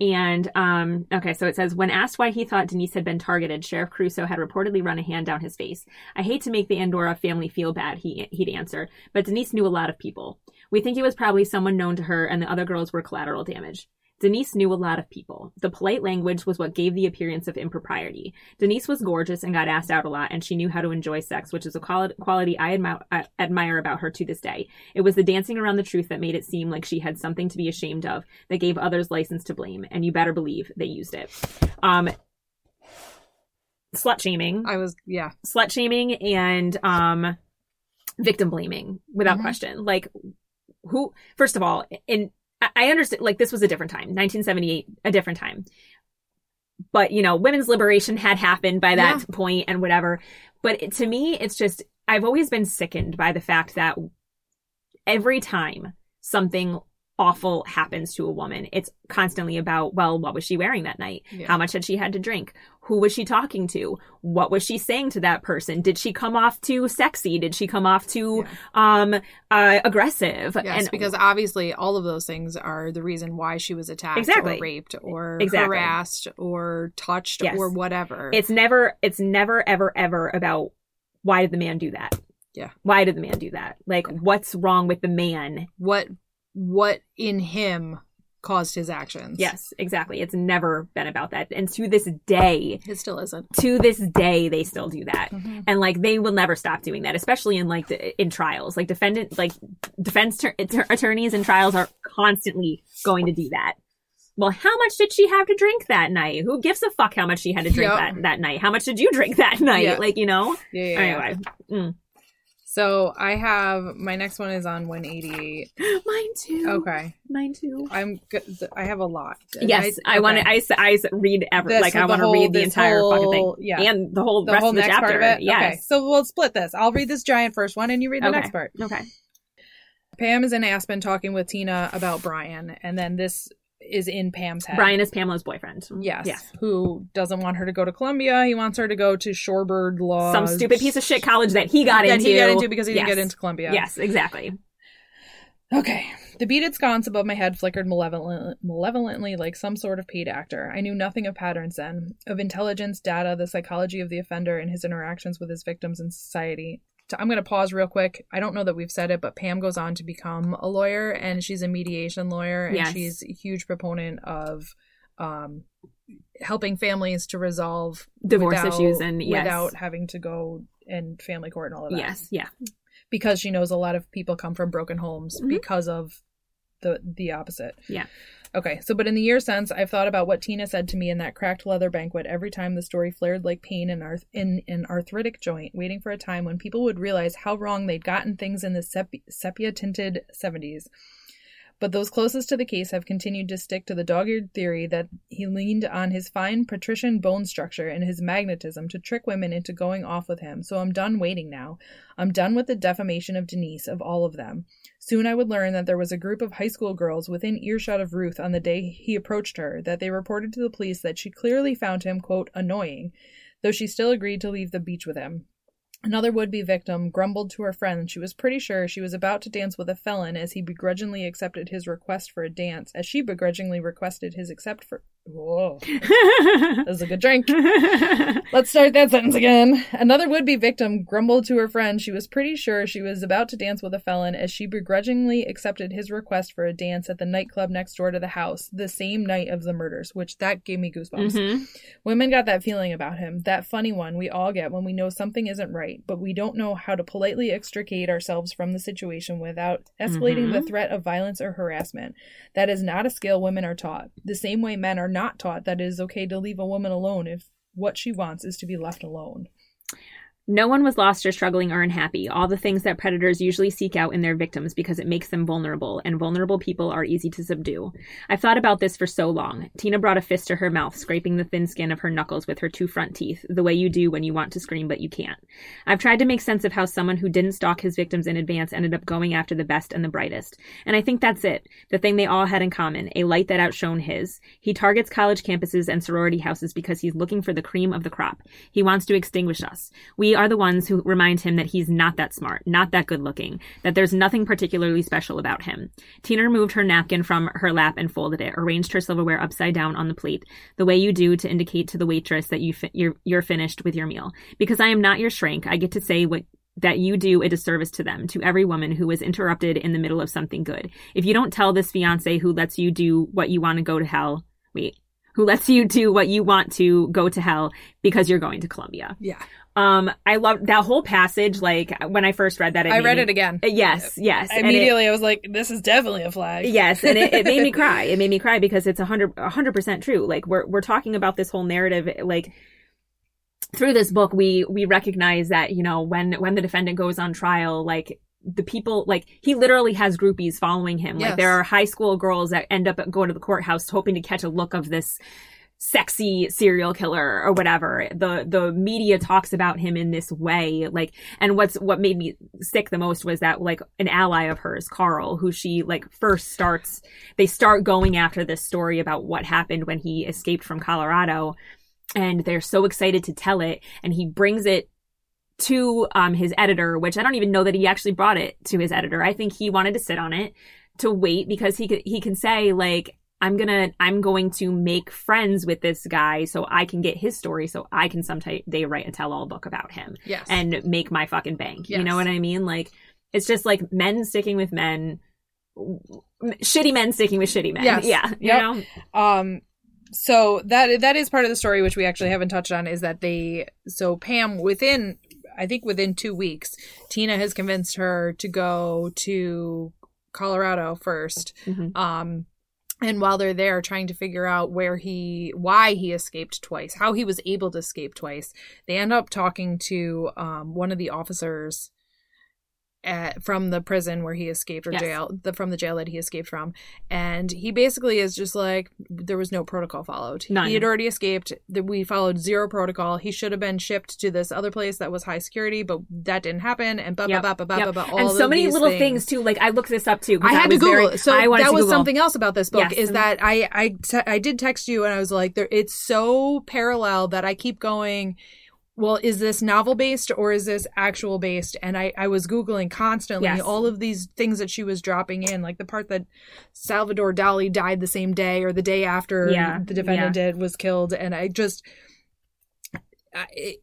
And um okay, so it says when asked why he thought Denise had been targeted, Sheriff Crusoe had reportedly run a hand down his face. I hate to make the Andora family feel bad, he he'd answer, but Denise knew a lot of people. We think it was probably someone known to her and the other girls were collateral damage. Denise knew a lot of people. The polite language was what gave the appearance of impropriety. Denise was gorgeous and got asked out a lot, and she knew how to enjoy sex, which is a quality I admi- I admire about her to this day. It was the dancing around the truth that made it seem like she had something to be ashamed of, that gave others license to blame, and you better believe they used it. Um, slut shaming, I was, yeah. slut shaming, and um, victim blaming without Mhm. question. Like, who first of all, in I- understand like this was a different time, 1978, a different time. But you know, women's liberation had happened by that Yeah. point and whatever. But it, to me, it's just I've always been sickened by the fact that every time something awful happens to a woman, it's constantly about, well, what was she wearing that night? Yeah. How much had she had to drink? Who was she talking to? What was she saying to that person? Did she come off too sexy? Did she come off too um uh aggressive? Yes, and because obviously all of those things are the reason why she was attacked Exactly. or raped or Exactly. harassed or touched Yes. or whatever. it's never it's never ever ever about why did the man do that? Yeah. Why did the man do that? Like what's wrong with the man? what what in him caused his actions. Yes, exactly. It's never been about that. And to this day, It still isn't. to this day they still do that Mhm. and like they will never stop doing that especially in like the, in trials like defendant like defense att- attorneys in trials are constantly going to do that well how much did she have to drink that night who gives a fuck how much she had to drink Yep. that, that night how much did you drink that night Yeah. like you know Yeah, yeah, yeah. anyway mm. So I have my next one is on 188. mine too Okay. mine too I'm good. I have a lot. yes i, want to I, I read every This- like i want to read the entire fucking thing yeah. and the whole the rest whole of the next chapter part of it. yes Okay. So we'll split this. I'll read this giant first one, and you read the Okay. next part. okay Pam is in Aspen talking with Tina about Brian, and then this is in Pam's head. brian is pamela's boyfriend Yes. yeah Who doesn't want her to go to Columbia? He wants her to go to Shorebird Law. some stupid piece of shit college that he got that into he got into because he didn't get into Columbia. Yes, exactly. Okay. The beaded sconce above my head flickered malevolent, malevolently like some sort of paid actor. I knew nothing of patterns then, of intelligence, data, the psychology of the offender, and his interactions with his victims in society. I'm going to pause real quick. I don't know that we've said it, but Pam goes on to become a lawyer, and she's a mediation lawyer, and Yes. she's a huge proponent of um, helping families to resolve Divorce without- issues and yes. without having to go in family court and all of that Yes, yeah. because she knows a lot of people come from broken homes Mhm. because of the the opposite. Yeah. Okay, so but in the years since, I've thought about what Tina said to me in that cracked leather banquet every time the story flared like pain in arth- in an arthritic joint, waiting for a time when people would realize how wrong they'd gotten things in the sep- sepia tinted 70s. But those closest to the case have continued to stick to the dog-eared theory that he leaned on his fine patrician bone structure and his magnetism to trick women into going off with him. So I'm done waiting now. I'm done with the defamation of Denise, of all of them. Soon I would learn that there was a group of high school girls within earshot of Ruth on the day he approached her, that they reported to the police that she clearly found him, quote, annoying, though she still agreed to leave the beach with him. Another would be victim grumbled to her friend she was pretty sure she was about to dance with a felon as he begrudgingly accepted his request for a dance, as she begrudgingly requested his accept for. Whoa. That was a good drink. Let's start that sentence again. Another would be victim grumbled to her friend she was pretty sure she was about to dance with a felon as she begrudgingly accepted his request for a dance at the nightclub next door to the house the same night of the murders, which that gave me goosebumps. Mhm. Women got that feeling about him, that funny one we all get when we know something isn't right, but we don't know how to politely extricate ourselves from the situation without escalating the Mhm. threat of violence or harassment. That is not a skill women are taught. The same way men are not taught that it is okay to leave a woman alone if what she wants is to be left alone. No one was lost or struggling or unhappy. All the things that predators usually seek out in their victims because it makes them vulnerable, and vulnerable people are easy to subdue. I've thought about this for so long. Tina brought a fist to her mouth, scraping the thin skin of her knuckles with her two front teeth, the way you do when you want to scream but you can't. I've tried to make sense of how someone who didn't stalk his victims in advance ended up going after the best and the brightest. And I think that's it. The thing they all had in common, a light that outshone his. He targets college campuses and sorority houses because he's looking for the cream of the crop. He wants to extinguish us. We are the ones who remind him that he's not that smart, not that good looking, that there's nothing particularly special about him. Tina removed her napkin from her lap and folded it, arranged her silverware upside down on the plate, the way you do to indicate to the waitress that you fi- you're, you're finished with your meal. Because I am not your shrink, I get to say what that you do a disservice to them, to every woman who was interrupted in the middle of something good. If you don't tell this fiance who lets you do what you want to go to hell, wait, who lets you do what you want to go to hell because you're going to Columbia. Yeah. Um, I love that whole passage. Like when I first read that, I made read it again. Yes, yes. and it- Immediately, I was like, this is definitely a flag. yes, and it, it made me cry. It made me cry because it's a hundred, a hundred percent true. Like we're we're talking about this whole narrative, like through this book, we we recognize that you know when when the defendant goes on trial, like the people like he literally has groupies following him. Like there are high school girls that end up going to the courthouse hoping to catch a look of this sexy serial killer or whatever. The the media talks about him in this way. Like and what's what made me sick the most was that like an ally of hers, Carl, who she like first starts they start going after this story about what happened when he escaped from Colorado and they're so excited to tell it and he brings it to um his editor which i don't even know that he actually brought it to his editor i think he wanted to sit on it to wait because he could he can say like i'm gonna i'm going to make friends with this guy so i can get his story so i can someday they write a tell-all book about him Yes. and make my fucking bank you know what i mean like it's just like men sticking with men shitty men sticking with shitty men Yes. yeah you Yep. know Um, so that that is part of the story which we actually haven't touched on is that they so Pam within I think within two weeks Tina has convinced her to go to Colorado 1st Mhm. Um, and while they're there trying to figure out where he why he escaped twice how he was able to escape twice they end up talking to um, one of the officers at, from the prison where he escaped or Yes. jail the from the jail that he escaped from and he basically is just like there was no protocol followed None. he had already escaped that we followed zero protocol he should have been shipped to this other place that was high security but that didn't happen and blah Yep. blah blah blah Yep. blah blah and so many little things. too like i looked this up too I had to Google very- So I that to was Google. something else about this book Yes. is that I I te- I did text you and I was like, there it's so parallel that I keep going. Well, is this novel based or is this actual based? And I I was googling constantly Yes. all of these things that she was dropping in, like the part that Salvador Dali died the same day or the day after Yeah. the defendant did was killed, and I just I, it,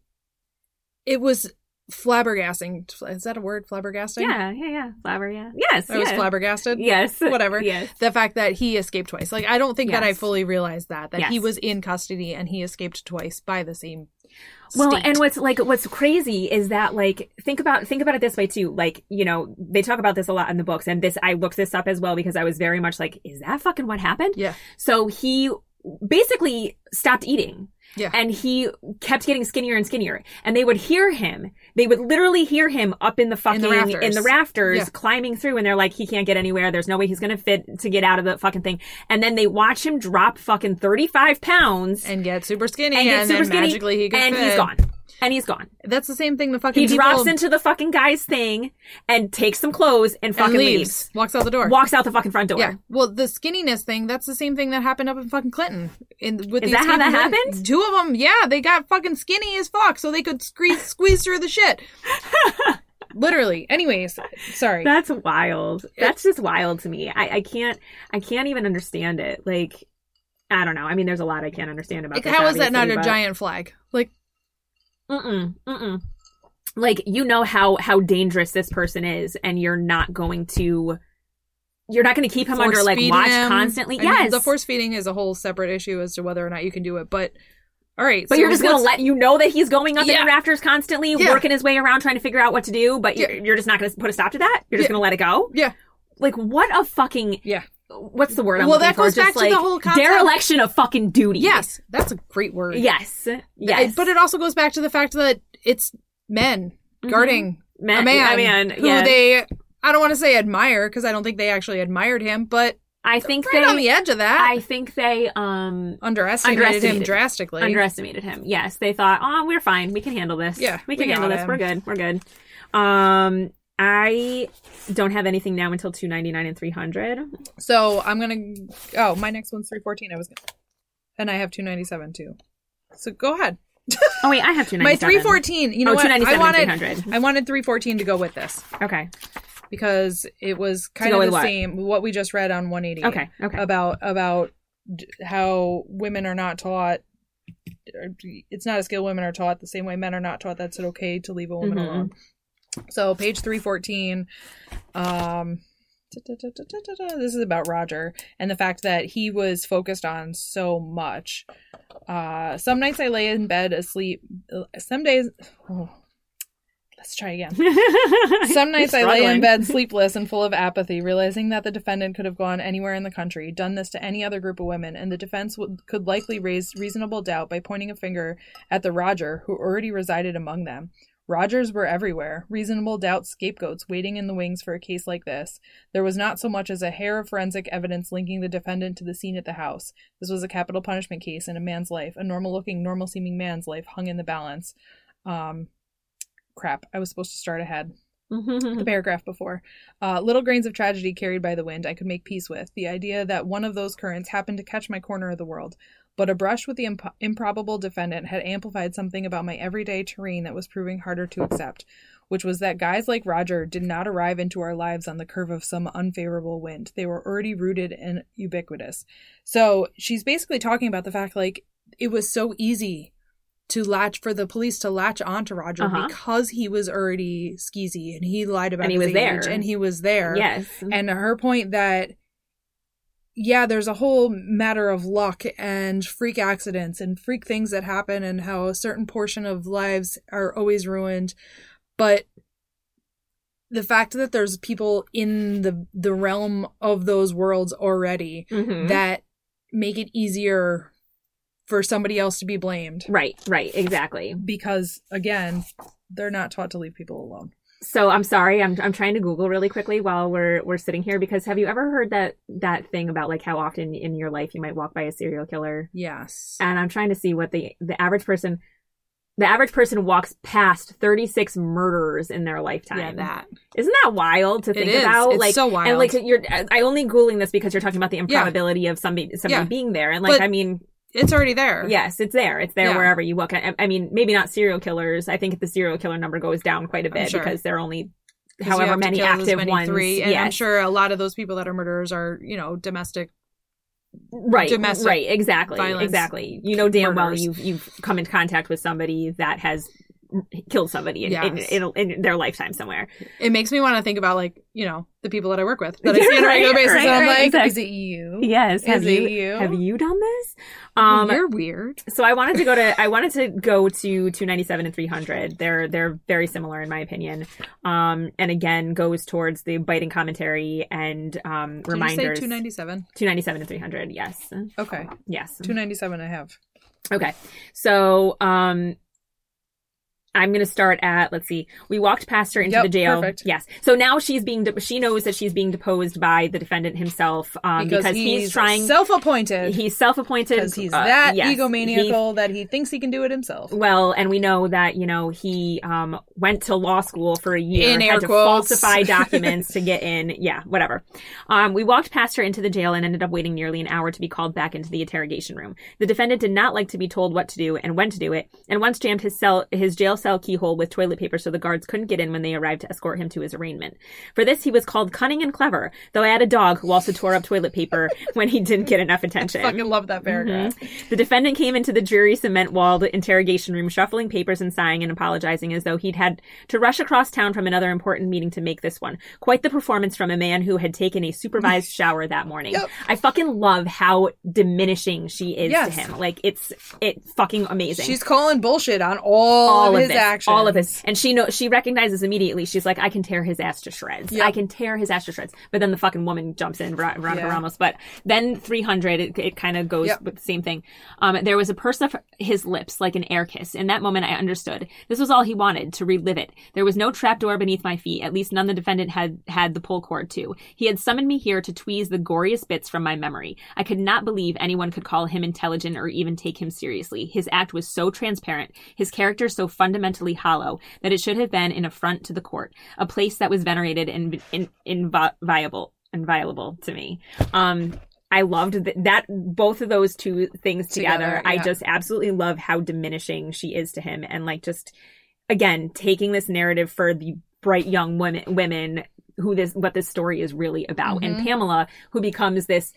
it was flabbergasting. Is that a word? Flabbergasting. yeah yeah yeah flabber yeah yes I was flabbergasted. yes Whatever. yes the fact that he escaped twice. Like I don't think that I fully realized that that he was in custody and he escaped twice by the same. Well, state. and what's like what's crazy is that like think about think about it this way too. Like you know they talk about this a lot in the books, and this I looked this up as well because I was very much like, is that fucking what happened? yeah, So he basically stopped eating. Yeah. And he kept getting skinnier and skinnier. And they would hear him. They would literally hear him up in the fucking in the rafters. rafters, Yeah. climbing through and they're like, he can't get anywhere. There's no way he's gonna fit to get out of the fucking thing. And then they watch him drop fucking thirty five pounds and get super skinny, and and, get super then skinny magically he and fit. he's gone. And he's gone. That's the same thing. The fucking He people drops into the fucking guy's thing and takes some clothes and and fucking leaves, leaves. walks out the door. Walks out the fucking front door. Yeah. Well, the skinniness thing, that's the same thing that happened up in fucking Clinton. In with Is that how that women. happened? Two of them, yeah, they got fucking skinny as fuck so they could squeeze squeeze through the shit. Literally. Anyways, sorry. That's wild. That's just wild to me. I, I can't I can't even understand it. Like I don't know. I mean there's a lot I can't understand about Like, this, how is that not obviously, a but- giant flag? Like, Mm-mm. Mm-mm. Like you know how how dangerous this person is and you're not going to you're not going to keep him under like watch him. constantly. I mean, yes. the force feeding is a whole separate issue as to whether or not you can do it. But all right, But so you're just gonna let you know that he's going up in the rafters constantly, Yeah. working his way around trying to figure out what to do. But you're, Yeah. you're just not gonna put a stop to that. You're just Yeah. gonna let it go. Yeah. Like what a fucking Yeah. What's the word? I'm Well, that for? goes Just back to like the whole concept- dereliction of fucking duty. Yes, that's a great word. Yes. Yes. But it also goes back to the fact that it's men Mhm. guarding Man, a man, I mean, who yes. they I don't want to say admire because I don't think they actually admired him, but I think right they. on the edge of that, I think they um underestimated, him drastically. underestimated him. Yes, they thought, "Oh, we're fine. We can handle this. Yeah, we we can handle this. him." We're good. We're good." Um, I don't have anything now until two ninety nine and three hundred. so I'm gonna. Oh, my next one's three fourteen. I was, gonna, and I have two ninety seven too. So go ahead. Oh wait, I have two My ninety seven. three fourteen. You know Oh, what? I 297 wanted. and 300. I wanted three fourteen to go with this Okay. because it was kind of the what? same what we just read on one eighty. Okay. Okay. about about how women are not taught it's not a skill women are taught the same way men are not taught that's okay to leave a woman Mhm. alone so page 314 um this is about roger and the fact that he was focused on so much. Uh some nights i lay in bed asleep some days oh, let's try again. Some nights I lay in bed sleepless and full of apathy, realizing that the defendant could have gone anywhere in the country, done this to any other group of women, and the defense would, could likely raise reasonable doubt by pointing a finger at the Roger who already resided among them. Rogers were everywhere, reasonable doubt scapegoats waiting in the wings for a case like this. There was not so much as a hair of forensic evidence linking the defendant to the scene at the house. This was a capital punishment case, and a man's life, a normal looking, normal seeming man's life, hung in the balance. Um, crap, I was supposed to start ahead the paragraph before. Uh, little grains of tragedy carried by the wind I could make peace with. The idea that one of those currents happened to catch my corner of the world. But a brush with the imp- improbable defendant had amplified something about my everyday terrain that was proving harder to accept, which was that guys like Roger did not arrive into our lives on the curve of some unfavorable wind. They were already rooted and ubiquitous. So she's basically talking about the fact like it was so easy to latch for the police to latch onto Roger Uh-huh. because he was already skeezy and he lied about And he was there. and he was there. yes. And her point that yeah, there's a whole matter of luck and freak accidents and freak things that happen and how a certain portion of lives are always ruined. But the fact that there's people in the the realm of those worlds already Mhm. that make it easier for somebody else to be blamed Right, right, exactly. because again, they're not taught to leave people alone. So I'm sorry, I'm I'm trying to Google really quickly while we're we're sitting here because have you ever heard that that thing about like how often in your life you might walk by a serial killer? Yes. And I'm trying to see what the the average person the average person walks past 36 murderers in their lifetime. Yeah, that. Isn't that wild to think is. about? It's like so wild. And like you're I only googling this because you're talking about the improbability of somebody somebody Yeah. being there and like But- I mean It's already there. Yes, it's there. It's there Yeah. wherever you look. I, I mean, maybe not serial killers. I think the serial killer number goes down quite a bit sure. because there are only however many active many ones. Three, and I'm sure a lot of those people that are murderers are, you know, domestic. right, domestic right, exactly, exactly. You know damn well you've you've come in contact with somebody that has killed somebody in, in, Yes. in, in their lifetime somewhere. It makes me want to think about like, you know, the people that I work with that I see on a regular basis. right, and I'm right, like, exactly. is it you? Yes, have Is it you, you? have you done this? Um, You're weird. so I wanted to go to I wanted to go to 297 and 300. They're they're very similar in my opinion. Um, and again goes towards the biting commentary and um Did you say reminders. 297? 297 and 300. Yes. Okay. Yes. 297 I have. Okay. So, um, I'm going to start at, let's see, we walked past her into Yep, the jail. perfect. Yes. So now she's being, de- she knows that she's being deposed by the defendant himself, um, because, he's, trying, self-appointed he's self-appointed. because he's uh, that yes. egomaniacal that he thinks he can do it himself. Well, and we know that, you know, he, um, went to law school for a year, In had to quotes. falsify documents to get in. Yeah, whatever. Um, we walked past her into the jail and ended up waiting nearly an hour to be called back into the interrogation room. The defendant did not like to be told what to do and when to do it, and once jammed his cell, his jail cell keyhole with toilet paper so the guards couldn't get in when they arrived to escort him to his arraignment. For this, he was called cunning and clever, though I had a dog who also tore up toilet paper when he didn't get enough attention. Fucking love that mm-hmm. paragraph. The defendant came into the dreary cement walled interrogation room, shuffling papers and sighing and apologizing as though he'd had to rush across town from another important meeting to make this one. Quite the performance from a man who had taken a supervised shower that morning. Yep. I fucking love how diminishing she is Yes. to him. Like it's it's fucking amazing. She's calling bullshit on all, all of of his this, actions. all of this, and she knows she recognizes immediately. She's like, I can tear his ass to shreds. Yep. I can tear his ass to shreds. But then the fucking woman jumps in, Ver- Veronica Yeah. Ramos. But then 300, it, it kind of goes Yep. with the same thing. Um, there was a purse of his lips, like an air kiss. In that moment, I understood. This was all he wanted to relive it. There was no trapdoor beneath my feet. At least none the defendant had had the pull cord to. He had summoned me here to tweeze the goriest bits from my memory. I could not believe anyone could call him intelligent or even take him seriously. His act was so transparent, his character so fundamentally hollow that it should have been an affront to the court, a place that was venerated and in, inviolable, inviolable to me. Um, I loved th- that both of those two things together. Together, I just absolutely love how diminishing she is to him, and like just again taking this narrative for the bright young women women who this what this story is really about, and Mhm. Pamela who becomes this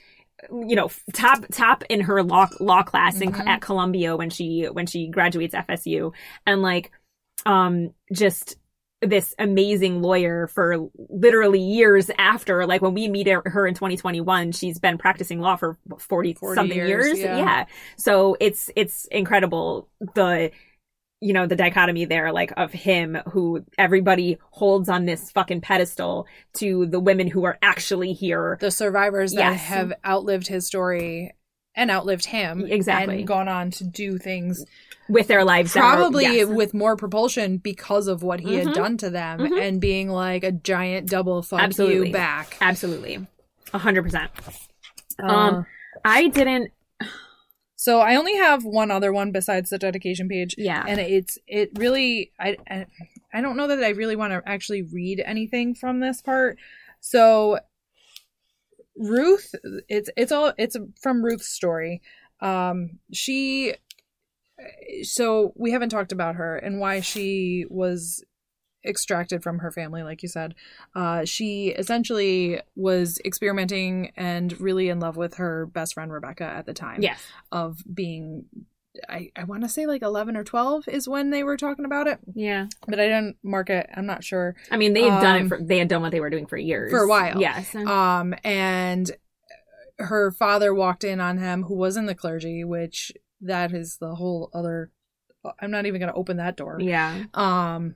you know top top in her law law class in, Mhm. at Columbia when she when she graduates FSU and like um just this amazing lawyer for literally years after like when we meet her in 2021 she's been practicing law for 40, 40 something years, years, yeah. so it's it's incredible the you know the dichotomy there like of him who everybody holds on this fucking pedestal to the women who are actually here the survivors that Yes. have outlived his story and outlived him Exactly. and gone on to do things with their lives probably yes. with more propulsion because of what he had Mhm. done to them Mhm. and being like a giant double fuck Absolutely. you back absolutely a hundred percent Uh, um i didn't so i only have one other one besides the dedication page. Yeah. And it's it really I, I i don't know that i really want to actually read anything from this part. So ruth it's it's all it's from ruth's story. Um she so we haven't talked about her and why she was extracted from her family like you said uh she essentially was experimenting and really in love with her best friend rebecca at the time yes of being I, I want to say like 11 or 12 is when they were talking about it, yeah but I didn't mark it. I'm not sure. i mean they had done Um, it for they had done what they were doing for years For a while. yes Um, and her father walked in on him, who was in the clergy, which that is the whole other. I'm not even going to open that door. yeah Um,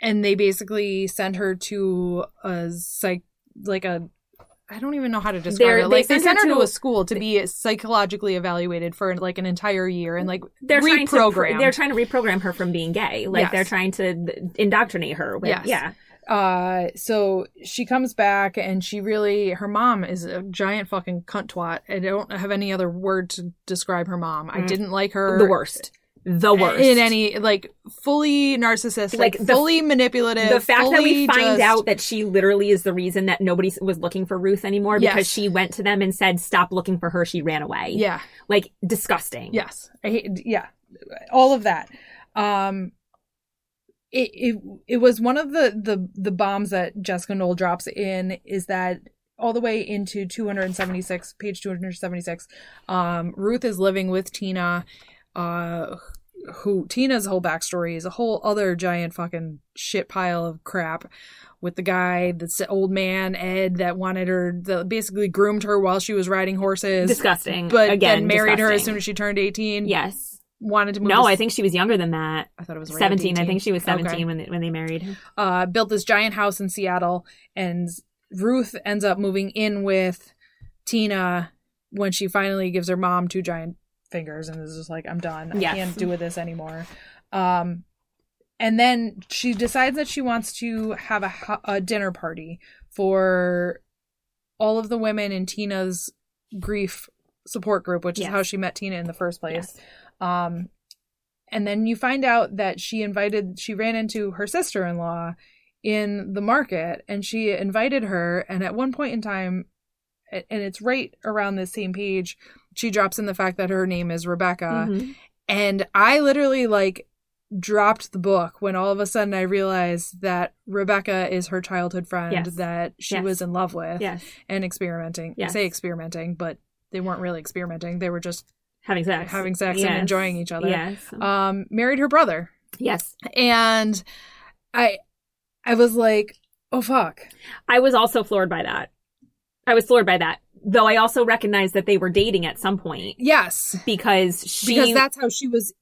and they basically send her to a psych, like a. I don't even know how to describe They're- it. Like they sent sent her her to a school to be psychologically evaluated for like an entire year and like they're trying to reprogram. they're trying to reprogram her from being gay like Yes. they're trying to indoctrinate her with Yes. yeah Uh, so she comes back and she really, her mom is a giant fucking cunt twat. I don't have any other word to describe her mom. I Mm. didn't like her. the worst the worst In any, like, fully narcissistic, Like, like, the- fully manipulative. the fact that we find just- out that she literally is the reason that nobody was looking for Ruth anymore because Yes. she went to them and said stop looking for her she ran away Yeah. like disgusting Yes. I hate, yeah. All of that. Um, it, it, it was one of the, the, the bombs that Jessica Knoll drops in is that all the way into 276, page 276, um, Ruth is living with Tina, uh, who Tina's whole backstory is a whole other giant fucking shit pile of crap with the guy, this old man, Ed, that wanted her, that basically groomed her while she was riding horses. disgusting. But again then married her as soon as she turned 18 yes. Wanted to move. no to- I think she was younger than that. I thought it was right 17 I think she was 17 Okay. when they, when they married. Uh, built this giant house in Seattle, and Ruth ends up moving in with Tina when she finally gives her mom two giant fingers and is just like, "I'm done. I Yes. can't do with this anymore." Um, and then she decides that she wants to have a, a dinner party for all of the women in Tina's grief support group, which Yes. is how she met Tina in the first place. Yes. Um, and then you find out that she invited, she ran into her sister in law in the market and she invited her. And at one point in time, and it's right around the same page, she drops in the fact that her name is Rebecca. Mhm. And I literally like dropped the book when all of a sudden I realized that Rebecca is her childhood friend Yes. that she Yes. was in love with yes and experimenting. Yes. I say experimenting, but they weren't really experimenting. They were just having sex having sex and enjoying each other. yes Um, married her brother, yes and I, I was like, oh fuck, I was also floored by that I was floored by that though I also recognized that they were dating at some point yes, because she because that's how she was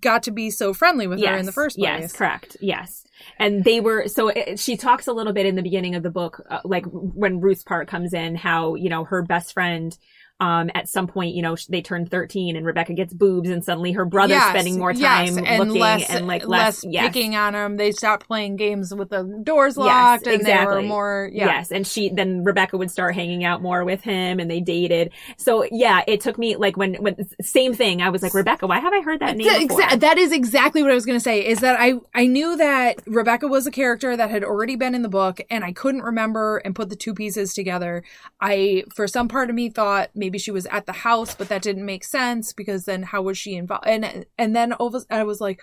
got to be so friendly with her in the first place. Yes, correct. Yes. And they were, so it, she talks a little bit in the beginning of the book, uh, like when Ruth's part comes in, how, you know, her best friend, um, at some point, you know, they turned 13 and Rebecca gets boobs and suddenly her brother's Yes, spending more yes, time and looking less, and like less, less, yes. picking on them. They stopped playing games with the doors locked, and they were more yeah. Yes, and she then Rebecca would start hanging out more with him, and they dated. So yeah, it took me like when when same thing. I was like, Rebecca, why have I heard that name exa- that is exactly what I was going to say. Is that I I knew that Rebecca was a character that had already been in the book, and I couldn't remember and put the two pieces together. I for some part of me thought maybe she was at the house, but that didn't make sense because then how was she involved? And and then all of a- I was like,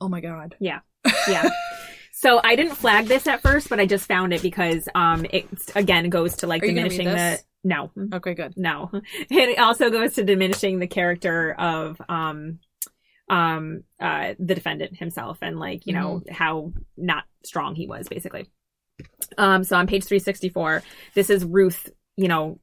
oh my god, Yeah. Yeah. So I didn't flag this at first, but I just found it because um it again goes to like Are diminishing the no. okay, good. No. It also goes to diminishing the character of um um uh the defendant himself and like, you know, Mm-hmm. how not strong he was basically. Um so on page 364, this is Ruth, you know,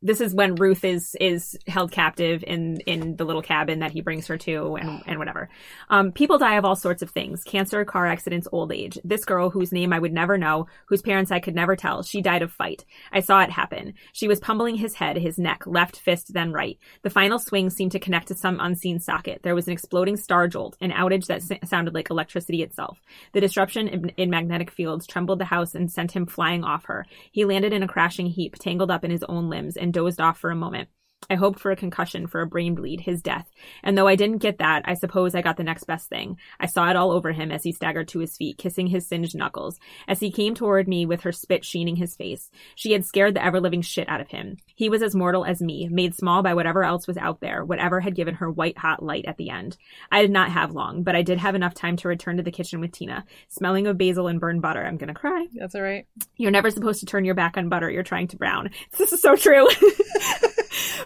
this is when Ruth is is held captive in in the little cabin that he brings her to and and whatever. Um, people die of all sorts of things: cancer, car accidents, old age. This girl, whose name I would never know, whose parents I could never tell, she died of fight. I saw it happen. She was pummeling his head, his neck, left fist, then right. The final swing seemed to connect to some unseen socket. There was an exploding star jolt, an outage that s- sounded like electricity itself. The disruption in, in magnetic fields trembled the house and sent him flying off her. He landed in a crashing heap, tangled up in his own limbs, and dozed off for a moment. I hoped for a concussion, for a brain bleed, his death. And though I didn't get that, I suppose I got the next best thing. I saw it all over him as he staggered to his feet, kissing his singed knuckles, as he came toward me with her spit sheening his face. She had scared the ever living shit out of him. He was as mortal as me, made small by whatever else was out there, whatever had given her white hot light at the end. I did not have long, but I did have enough time to return to the kitchen with Tina, smelling of basil and burned butter. I'm gonna cry. That's all right. You're never supposed to turn your back on butter you're trying to brown. This is so true.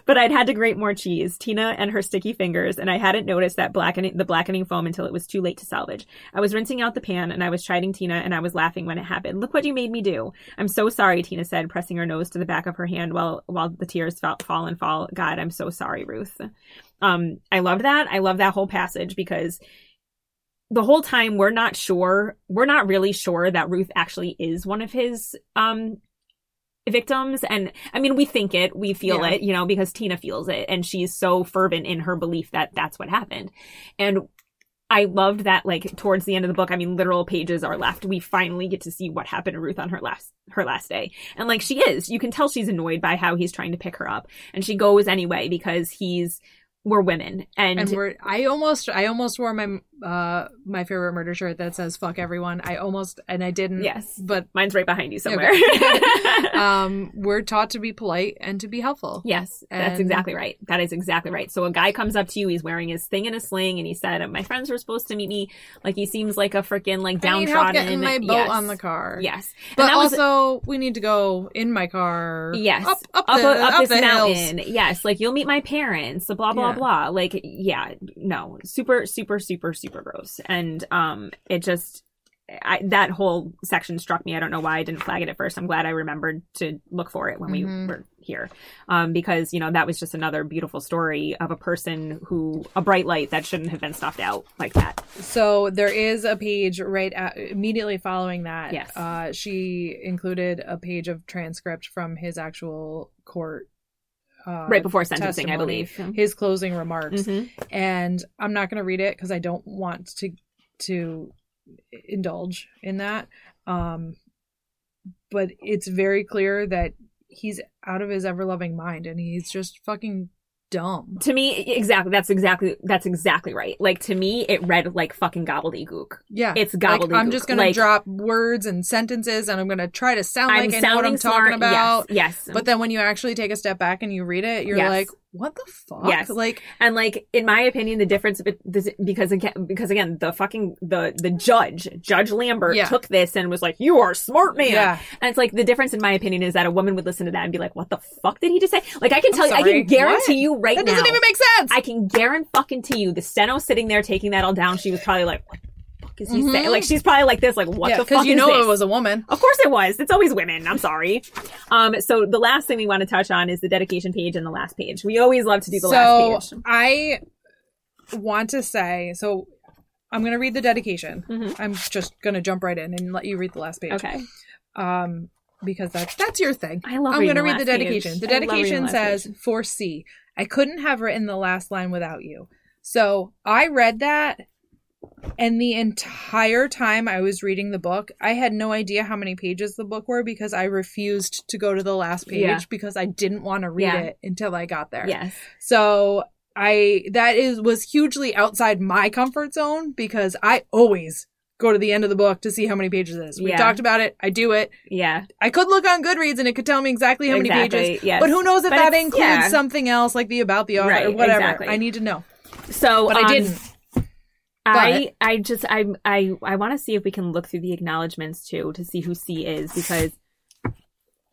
but I'd had to grate more cheese, Tina and her sticky fingers, and I hadn't noticed that blackening the blackening foam until it was too late to salvage. I was rinsing out the pan and I was chiding Tina and I was laughing when it happened. Look what you made me do. I'm so sorry, Tina said, pressing her nose to the back of her hand while while the tears fall, fall and fall. God, I'm so sorry, Ruth. Um, I loved that. I love that whole passage because the whole time we're not sure we're not really sure that Ruth actually is one of his um victims. And I mean we think it we feel Yeah. it you know because Tina feels it and she's so fervent in her belief that that's what happened. And I loved that like towards the end of the book I mean literal pages are left. We finally get to see what happened to Ruth on her last her last day. And like she is. You can tell she's annoyed by how he's trying to pick her up. And she goes anyway because he's we're women. And, And we're I almost I almost wore my uh my favorite murder shirt that says fuck everyone. I almost and I didn't. yes But mine's right behind you somewhere um we're taught to be polite and to be helpful. Yes, that's exactly right. That is exactly right. So a guy comes up to you, he's wearing his thing in a sling, and he said, "My friends were supposed to meet me." Like he seems like a freaking like I downtrodden. getting my boat yes. on the car. Yes, And But that was- also we need to go in my car. Yes, Up up, up, the, up, up this the hills. mountain. Yes, like you'll meet my parents. The blah blah Yeah. blah. Like yeah, no, super super super super gross. And um, it just I, that whole section struck me. I don't know why I didn't flag it at first. I'm glad I remembered to look for it when we Mhm. were here, um, because you know that was just another beautiful story of a person who a bright light that shouldn't have been snuffed out like that. So there is a page right at, immediately following that. Yes. Uh, she included a page of transcript from his actual court. Uh, right before sentencing, I believe. His closing remarks. Mhm. and I'm not going to read it because I don't want to to indulge in that. Um, but it's very clear that he's out of his ever loving mind and he's just fucking dumb. To me, exactly. That's exactly that's exactly right. Like to me, it read like fucking gobbledygook. Yeah, It's Like, gobbledygook. I'm just to Like- drop words and sentences and I'm to try to sound I'm like I know what I'm smart. talking about. Yes, yes. But then when you actually take a step back and you read it, you're Yes. like, what the fuck? Yes. Like, And like in my opinion, the difference because again, because again, the fucking the the judge, Judge Lambert, Yeah. took this and was like, "You are a smart man." Yeah. And it's like the difference in my opinion is that a woman would listen to that and be like, "What the fuck did he just say?" Like I can I'm tell you, I can guarantee what? you right that now. That doesn't even make sense. I can guarantee fucking to you, the steno sitting there taking that all down, she was probably like, "What the fuck is he Mhm. Like she's probably like this, like, "What yeah, the fuck Because you know this?" it was a woman. Of course it was. It's always women. I'm sorry. Um, so the last thing we want to touch on is the dedication page and the last page. We always love to do the so last page. I want to say so. I'm going to read the dedication. Mhm. I'm just going to jump right in and let you read the last page. Okay. Um, because that's that's your thing. I love I'm going to read the dedication. page. The I love reading dedication says, page. "For C, I couldn't have written the last line without you." So I read that, and the entire time I was reading the book, I had no idea how many pages the book were because I refused to go to the last page Yeah. because I didn't want to read Yeah. it until I got there. Yes. So I that is was hugely outside my comfort zone because I always go to the end of the book to see how many pages it is. We Yeah. talked about it. I do it. Yeah. I could look on Goodreads and it could tell me exactly how many pages. yes. But who knows if But that includes something else like the about the author or whatever. exactly. I need to know. So, But um, I didn't. I I just I I I want to see if we can look through the acknowledgments too to see who C is because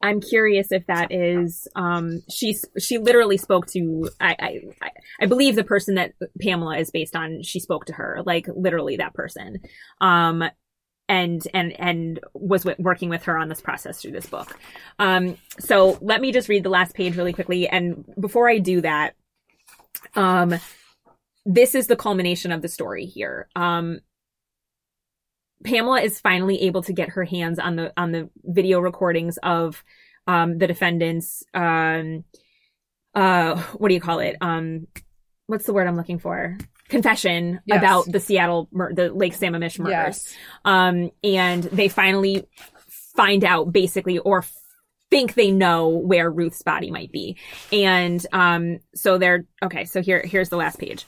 I'm curious if that is um she she literally spoke to I I I- believe the person that Pamela is based on she spoke to her like literally that person um and and and was working with her on this process through this book. Um, so let me just read the last page really quickly, and before I do that, um, this is the culmination of the story here. Um, Pamela is finally able to get her hands on the on the video recordings of um, the defendants. Um, uh, what do you call it? Um, what's the word I'm looking for? Confession Yes. about the Seattle, mur- the Lake Sammamish murders. Yes. Um, and they finally find out basically, or think they know where Ruth's body might be. And um, so they're okay. So here, here's the last page,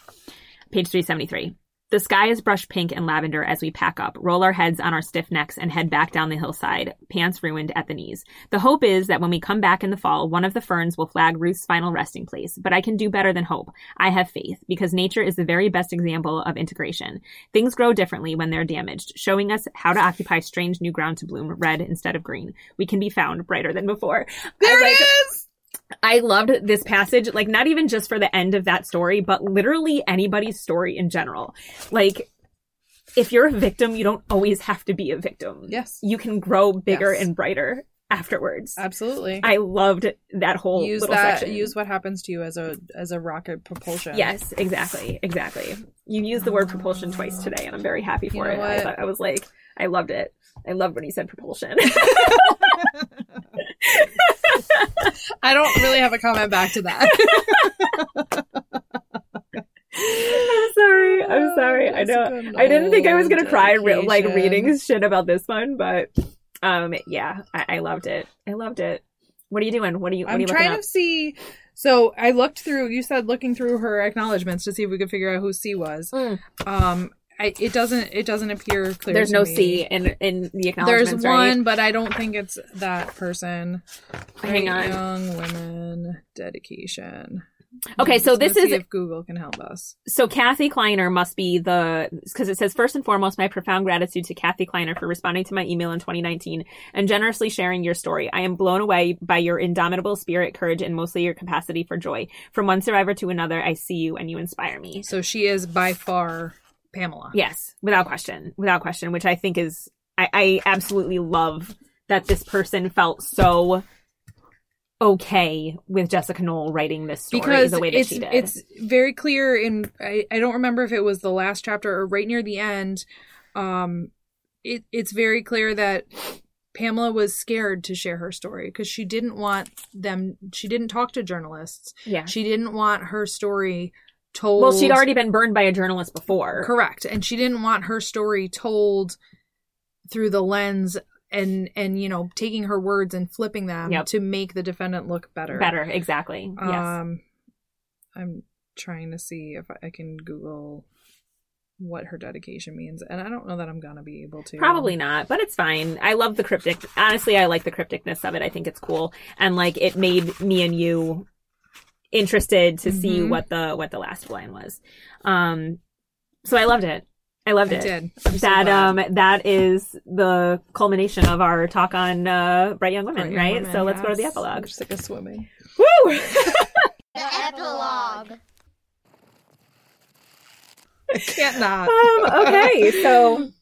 page three seventy three. The sky is brushed pink and lavender as we pack up, roll our heads on our stiff necks, and head back down the hillside, pants ruined at the knees. The hope is that when we come back in the fall, one of the ferns will flag Ruth's final resting place. But I can do better than hope. I have faith, because nature is the very best example of integration. Things grow differently when they're damaged, showing us how to occupy strange new ground to bloom red instead of green. We can be found brighter than before. There I it like- is. I loved this passage, like not even just for the end of that story, but literally anybody's story in general. Like, if you're a victim, you don't always have to be a victim. Yes. You can grow bigger Yes. and brighter afterwards. Absolutely. I loved that whole use little that. section. Use what happens to you as a as a rocket propulsion. Yes, exactly, exactly. You used the word propulsion twice today, and I'm very happy for You it. know I, what? thought- I was like, I loved it. I loved when he said propulsion. I don't really have a comment back to that. I'm sorry. I'm sorry. I know. I didn't think I was gonna Knoll cry like reading shit about this one, but um, yeah, I, I loved it. I loved it. What are you doing? What are you? What are I'm you trying up? to see. So I looked through. You said looking through her acknowledgments to see if we could figure out who C was. Mm. Um, I, it doesn't. It doesn't appear clear. There's no me. C in in the acknowledgments. There's one, right? but I don't think it's that person. Hang Right, on. Young women dedication. Okay, so Let's this see is if Google can help us. so Kathy Kleiner must be the because it says first and foremost my profound gratitude to Kathy Kleiner for responding to my email in 2019 and generously sharing your story. I am blown away by your indomitable spirit, courage, and mostly your capacity for joy. From one survivor to another, I see you and you inspire me. So she is by far Pamela. Yes, without question, without question. Which I think is I, I absolutely love that this person felt so okay with Jessica Knoll writing this story because the way that it's she did. it's very clear in I, I don't remember if it was the last chapter or right near the end um it it's very clear that Pamela was scared to share her story because she didn't want them she didn't talk to journalists yeah. she didn't want her story told Well, she'd already been burned by a journalist before. correct and she didn't want her story told through the lens and and you know taking her words and flipping them Yep. to make the defendant look better Better, exactly. Yes. um, I'm trying to see if I can Google what her dedication means, and I don't know that I'm gonna be able to. Probably not, but it's fine. I love the cryptic. Honestly, I like the crypticness of it. I think it's cool, and like it made me and you interested to see Mhm. what the what the last line was. Um, so I loved it. I loved I it. did. I'm so that um that is the culmination of our talk on uh, bright young women, Bright Young right? Women, so let's go to the epilogue. I'm epilogue. sick of swimming. Woo! The epilogue. I can't not. um, okay, so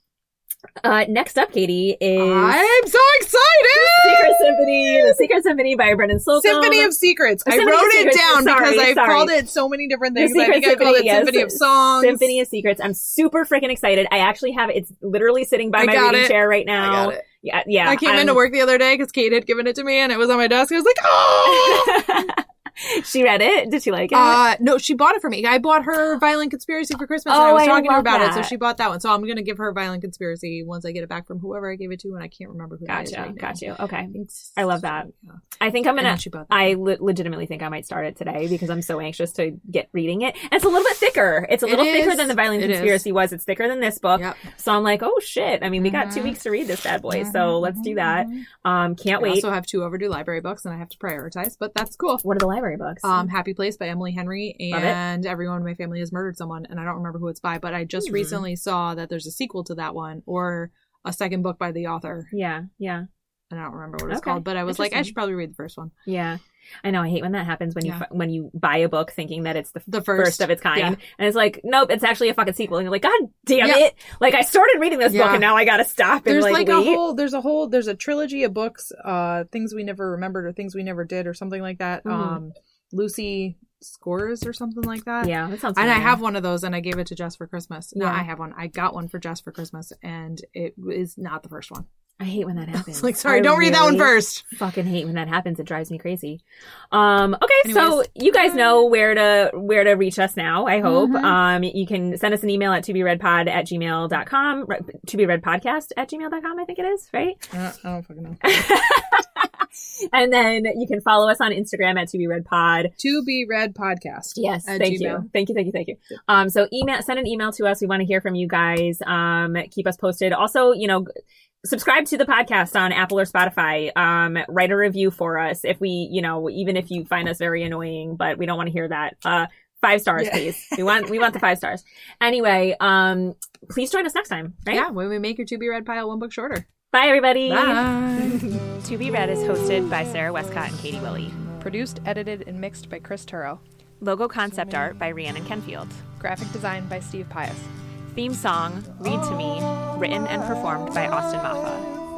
uh, next up, Katie is I'm so excited! Secret Symphony, the Secret Symphony by Brendan Slocumb. Symphony of Secrets. I Symphony wrote it down Sorry, because I sorry. called it so many different things. I think I called it yes. Symphony of Songs. Symphony of Secrets. I'm super freaking excited. I actually have. It's literally sitting by I my reading it. chair right I now. got it. Yeah, yeah. I came I'm- into work the other day because Kate had given it to me, and it was on my desk. I was like, oh. she read it. Did she like it? Uh, no, she bought it for me. I bought her Violin Conspiracy for Christmas. and Oh, I was I talking to her about it, so she bought that one. So I'm gonna give her Violin Conspiracy once I get it back from whoever I gave it to, and I can't remember who. that is gotcha. right now. Got you. Okay. I love that. Yeah. I think I'm gonna. then she bought that. I le- legitimately think I might start it today because I'm so anxious to get reading it. And it's a little bit thicker. It's a It little thicker is. than the Violin It is. Conspiracy was. It's thicker than this book. Yep. So I'm like, oh shit. I mean, we got two Mhm. weeks to read this bad boy. Mhm, So let's do that. mhm. Um, can't I wait. also have two overdue library books, and I have to prioritize, but that's cool. what are the library books? Um, Happy Place by Emily Henry, and Everyone in My Family Has Murdered Someone, and I don't remember who it's by, but I just Hmm. recently saw that there's a sequel to that one, or a second book by the author, yeah, yeah. and I don't remember what it's Okay. called, but I was like, I should probably read the first one. Yeah. I know I hate when that happens when you Yeah. when you buy a book thinking that it's the, The first, first. of its kind, Yeah. and it's like nope, it's actually a fucking sequel, and you're like, God damn Yeah. it! Like I started reading this book and now I gotta stop and There's like, like, a wait. whole there's a whole there's a trilogy of books, uh things we never remembered or things we never did or something like that. Mhm. Um Lucy Scores or something like that. yeah, that sounds. And I have one of those and I gave it to Jess for Christmas. No, Yeah. I have one. I got one for Jess for Christmas and it is not the first one. I hate when that happens. Like, sorry, I don't read that one first. Fucking hate when that happens. It drives me crazy. Um, okay, so you guys know where to where to reach us now, I hope. Mhm. Um you can send us an email at to be read pod at gmail.com, to be read podcast at gmail.com, I think it is, right? Uh, I don't fucking know. and then you can follow us on Instagram at to be read pod. to be read podcast. Yes, thank Gmail. you. Thank you, thank you, thank you. Um, so email, send an email to us. We want to hear from you guys. Um, keep us posted. Also, you know, subscribe to the podcast on Apple or Spotify. Um, write a review for us if we, you know, even if you find us very annoying, but we don't want to hear that. Uh, five stars, Yeah. please. We want, we want the five stars. Anyway, um, please join us next time, right? Yeah, when we make your to be read pile one book shorter. Bye, everybody. Bye. To Be Read is hosted by Sarah Westcott and Katie Willie. Produced, edited, and mixed by Chris Turro. Logo concept art by Rhiannon Kenfield. Graphic design by Steve Pius. Theme song, Read to Me, written and performed by Austin Maffa.